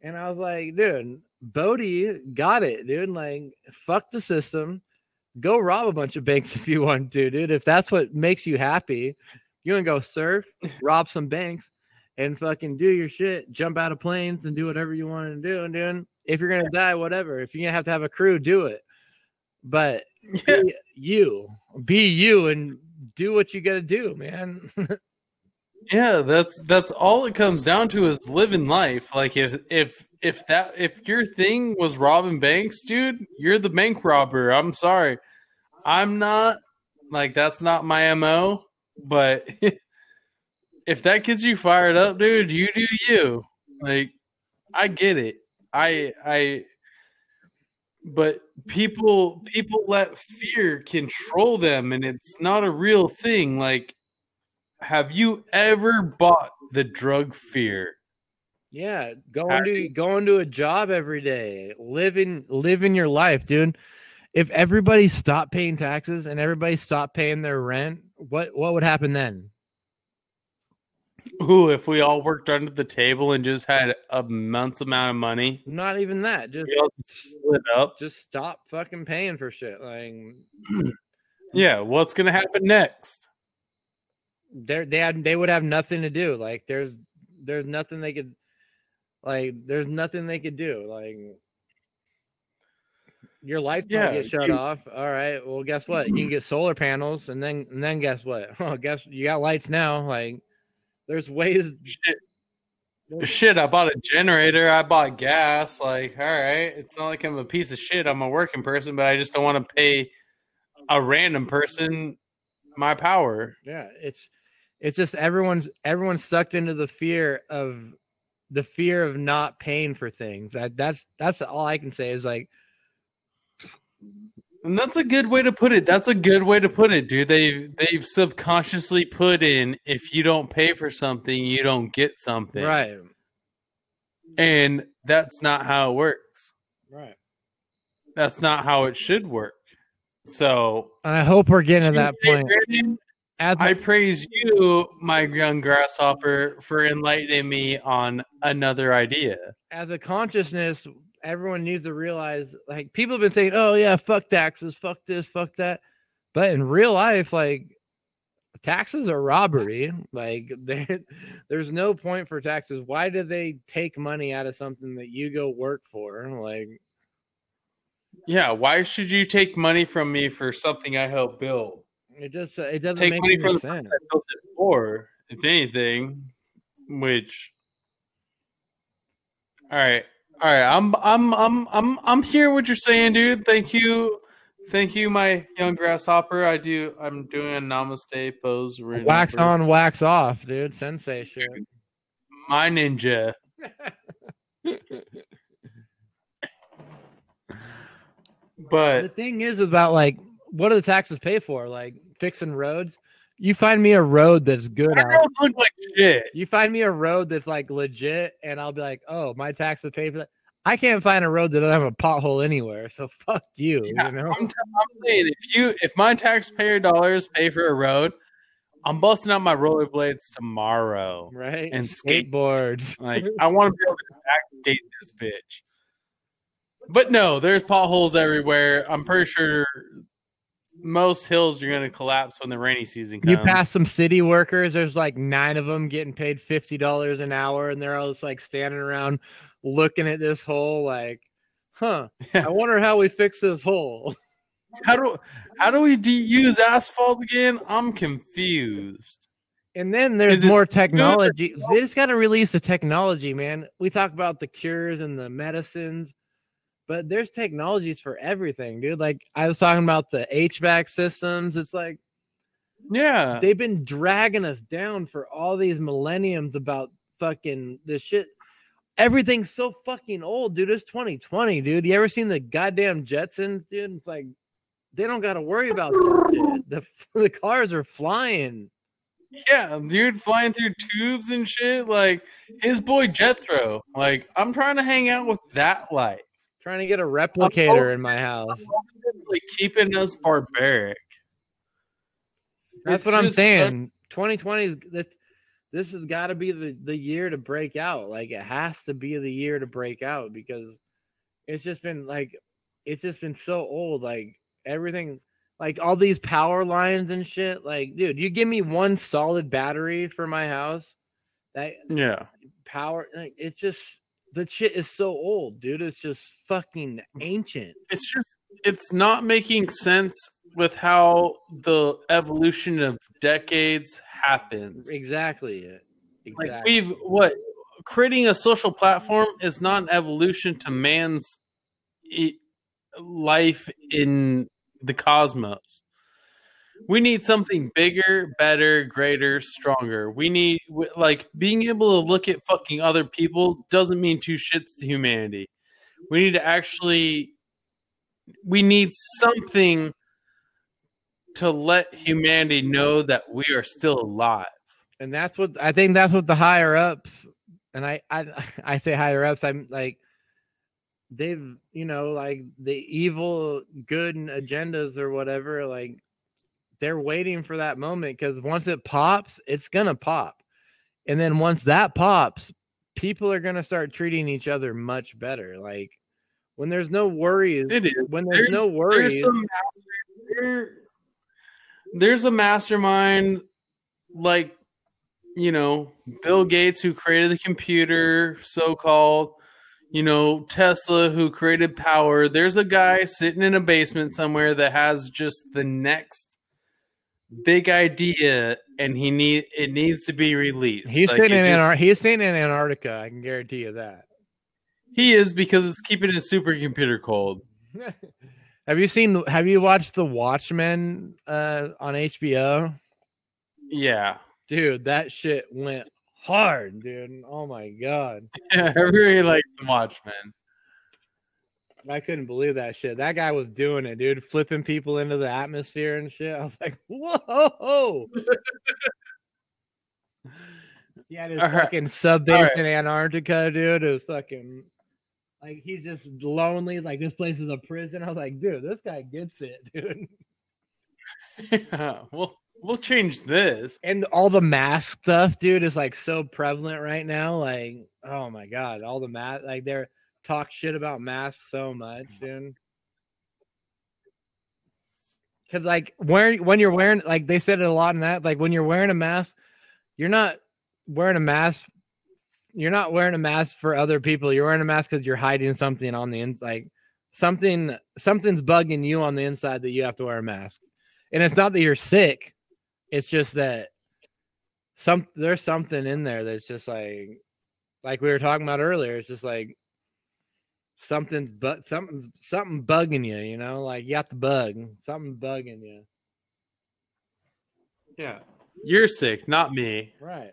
And I was like, dude, Bodhi got it, dude. Like, fuck the system. Go rob a bunch of banks if you want to, dude. If that's what makes you happy, you want to go surf, rob some banks, and fucking do your shit, jump out of planes and do whatever you want to do. And dude, if you're gonna die, whatever. If you're gonna have to have a crew, do it. But be you, be you, and do what you gotta do, man. Yeah, that's that's all it comes down to is living life. Like if if if that if your thing was robbing banks, dude, you're the bank robber. I'm sorry. I'm not like that's not my MO, but if that gets you fired up, dude, you do you. Like I get it. I I but people people let fear control them and it's not a real thing. Like have you ever bought the drug fear? yeah, going to going to a job every day, living living your life, dude. If everybody stopped paying taxes and everybody stopped paying their rent, what what would happen then? Ooh, if we all worked under the table and just had a month's amount of money, Not even that. Just split up. just stop fucking paying for shit. Like Yeah, what's gonna happen next? they they had they would have nothing to do. Like there's there's nothing they could like there's nothing they could do. Like your lights Yeah, get shut you- off. All right. Well, guess what? You can get solar panels, and then and then guess what? Oh, guess you got lights now. Like there's ways. Shit, shit, I bought a generator, I bought gas. Like, all right, it's not like I'm a piece of shit. I'm a working person, but I just don't want to pay a random person my power. Yeah, it's it's just everyone's everyone's sucked into the fear of the fear of not paying for things. That that's that's all I can say is like And that's a good way to put it. That's a good way to put it, dude. They've they've subconsciously put in if you don't pay for something, you don't get something. right, And that's not how it works. right. That's not how it should work. So And I hope we're getting to that point. As I praise you, my young grasshopper, for enlightening me on another idea. as a consciousness, everyone needs to realize like people have been saying, "Oh yeah, fuck taxes, fuck this, fuck that," but in real life, like taxes are robbery. Like there, there's no point for taxes. Why do they take money out of something that you go work for? Like Yeah, why should you take money from me for something I helped build? it just it doesn't Take make money any from sense. person I built it for, if anything. Which, all right, all right, I'm I'm I'm I'm I'm hearing what you're saying, dude. Thank you, thank you, my young grasshopper. I do. I'm doing a namaste pose. Wax for on, wax off, dude. Sensei shit. my ninja. But the thing is about like what do the taxes pay for? Like fixing roads. You find me a road that's good I out. don't like shit. You find me a road that's like legit, and I'll be like, oh, my tax taxes pay for that. I can't find a road that doesn't have a pothole anywhere. So fuck you. Yeah, you know. I'm, t- I'm saying if you if my taxpayer dollars pay for a road, I'm busting out my rollerblades tomorrow. right? and skateboards. Like I want to be able to back skate this bitch. But no, there's potholes everywhere. I'm pretty sure most hills are going to collapse when the rainy season comes. You pass some city workers. There's like nine of them getting paid fifty dollars an hour, and they're all just like standing around looking at this hole, like, huh? I wonder how we fix this hole. How do how do we de- use asphalt again? I'm confused. And then there's more technology. They just got to release the technology, man. We talk about the cures and the medicines, but there's technologies for everything, dude. Like I was talking about the HVAC systems. It's like Yeah. they've been dragging us down for all these millenniums about fucking this shit. Everything's so fucking old, dude. It's 2020, dude. You ever seen the goddamn Jetsons, dude? It's like they don't got to worry about. The the cars are flying. Yeah, dude, flying through tubes and shit. Like his boy Jethro. Like I'm trying to hang out with that life. Trying to get a oh, oh. replicator in my house. Like keeping us barbaric. That's It's what I'm just saying. 2020 is this. This has got to be the the year to break out. Like it has to be the year to break out because it's just been like it's just been so old. Like everything, like all these power lines and shit. Like, dude, you give me one solid battery for my house, that yeah. power. Like, it's just the shit is so old, dude. It's just fucking ancient. It's just it's not making sense with how the evolution of decades happens. Exactly. Exactly. Like we've what creating a social platform is not an evolution to man's life in the cosmos. We need something bigger, better, greater, stronger. We need like being able to look at fucking other people doesn't mean two shits to humanity. We need to actually we need something to let humanity know that we are still alive. and that's what I think. That's what the higher ups, and I I I say higher ups. I'm like they've you know like the evil good agendas or whatever. Like they're waiting for that moment because once it pops, it's gonna pop, and then once that pops, people are gonna start treating each other much better. Like when there's no worries, It is. when there's, no There's worries. some master, there, there's a mastermind like you know Bill Gates who created the computer, so called. You know Tesla who created power. There's a guy sitting in a basement somewhere that has just the next big idea, and he need it needs to be released. He's Like, sitting in just- he's sitting in Antarctica. I can guarantee you that. He is because it's keeping his supercomputer cold. have you seen? Have you watched The Watchmen uh, on HBO? Yeah, Dude, that shit went hard, dude. Oh my god, I really like the Watchmen. I couldn't believe that shit. That guy was doing it, dude, flipping people into the atmosphere and shit. I was like, whoa. He had his All right. fucking sub base right. in Antarctica, dude. It was fucking like he's just lonely. Like this place is a prison. I was like, dude, this guy gets it, dude. Yeah, we'll we'll change this. and all the mask stuff, dude, is like so prevalent right now. Like, oh my god, all the mask, like they're talk shit about masks so much, mm. dude. Because like wearing when you're wearing like they said it a lot in that like when you're wearing a mask, you're not wearing a mask. You're not wearing a mask for other people. You're wearing a mask because you're hiding something on the inside. Like something something's bugging you on the inside that you have to wear a mask. And it's not that you're sick it's just that some there's something in there that's just like like we were talking about earlier it's just like something's but something's something bugging you you know like you got the bug something bugging you Yeah, you're sick, not me. right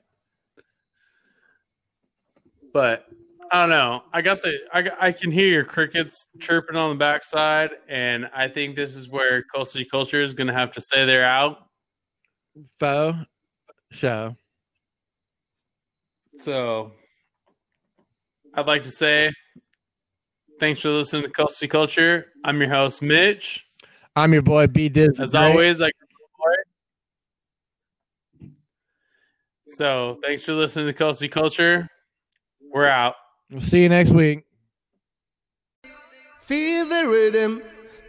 But I don't know. I got the I I can hear your crickets chirping on the backside, and I think this is where Coastal Culture is going to have to say they're out. faux show So I'd like to say thanks for listening to Coastal Culture. I'm your host, Mitch. i'm your boy b diz As always, I so thanks for listening to Coastal Culture. We're out. we'll see you next week Feel the rhythm,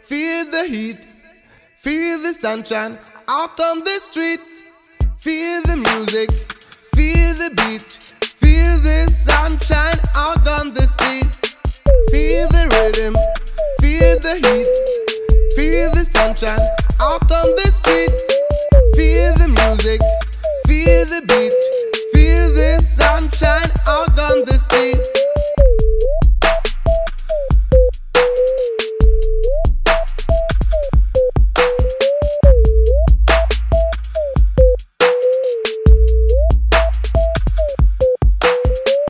feel the heat, feel the sunshine out on the street. Feel the music, feel the beat, feel the sunshine out on the street. Feel the rhythm, feel the heat, feel the sunshine out on the street. Feel the music, feel the beat, feel the sunshine out on the street.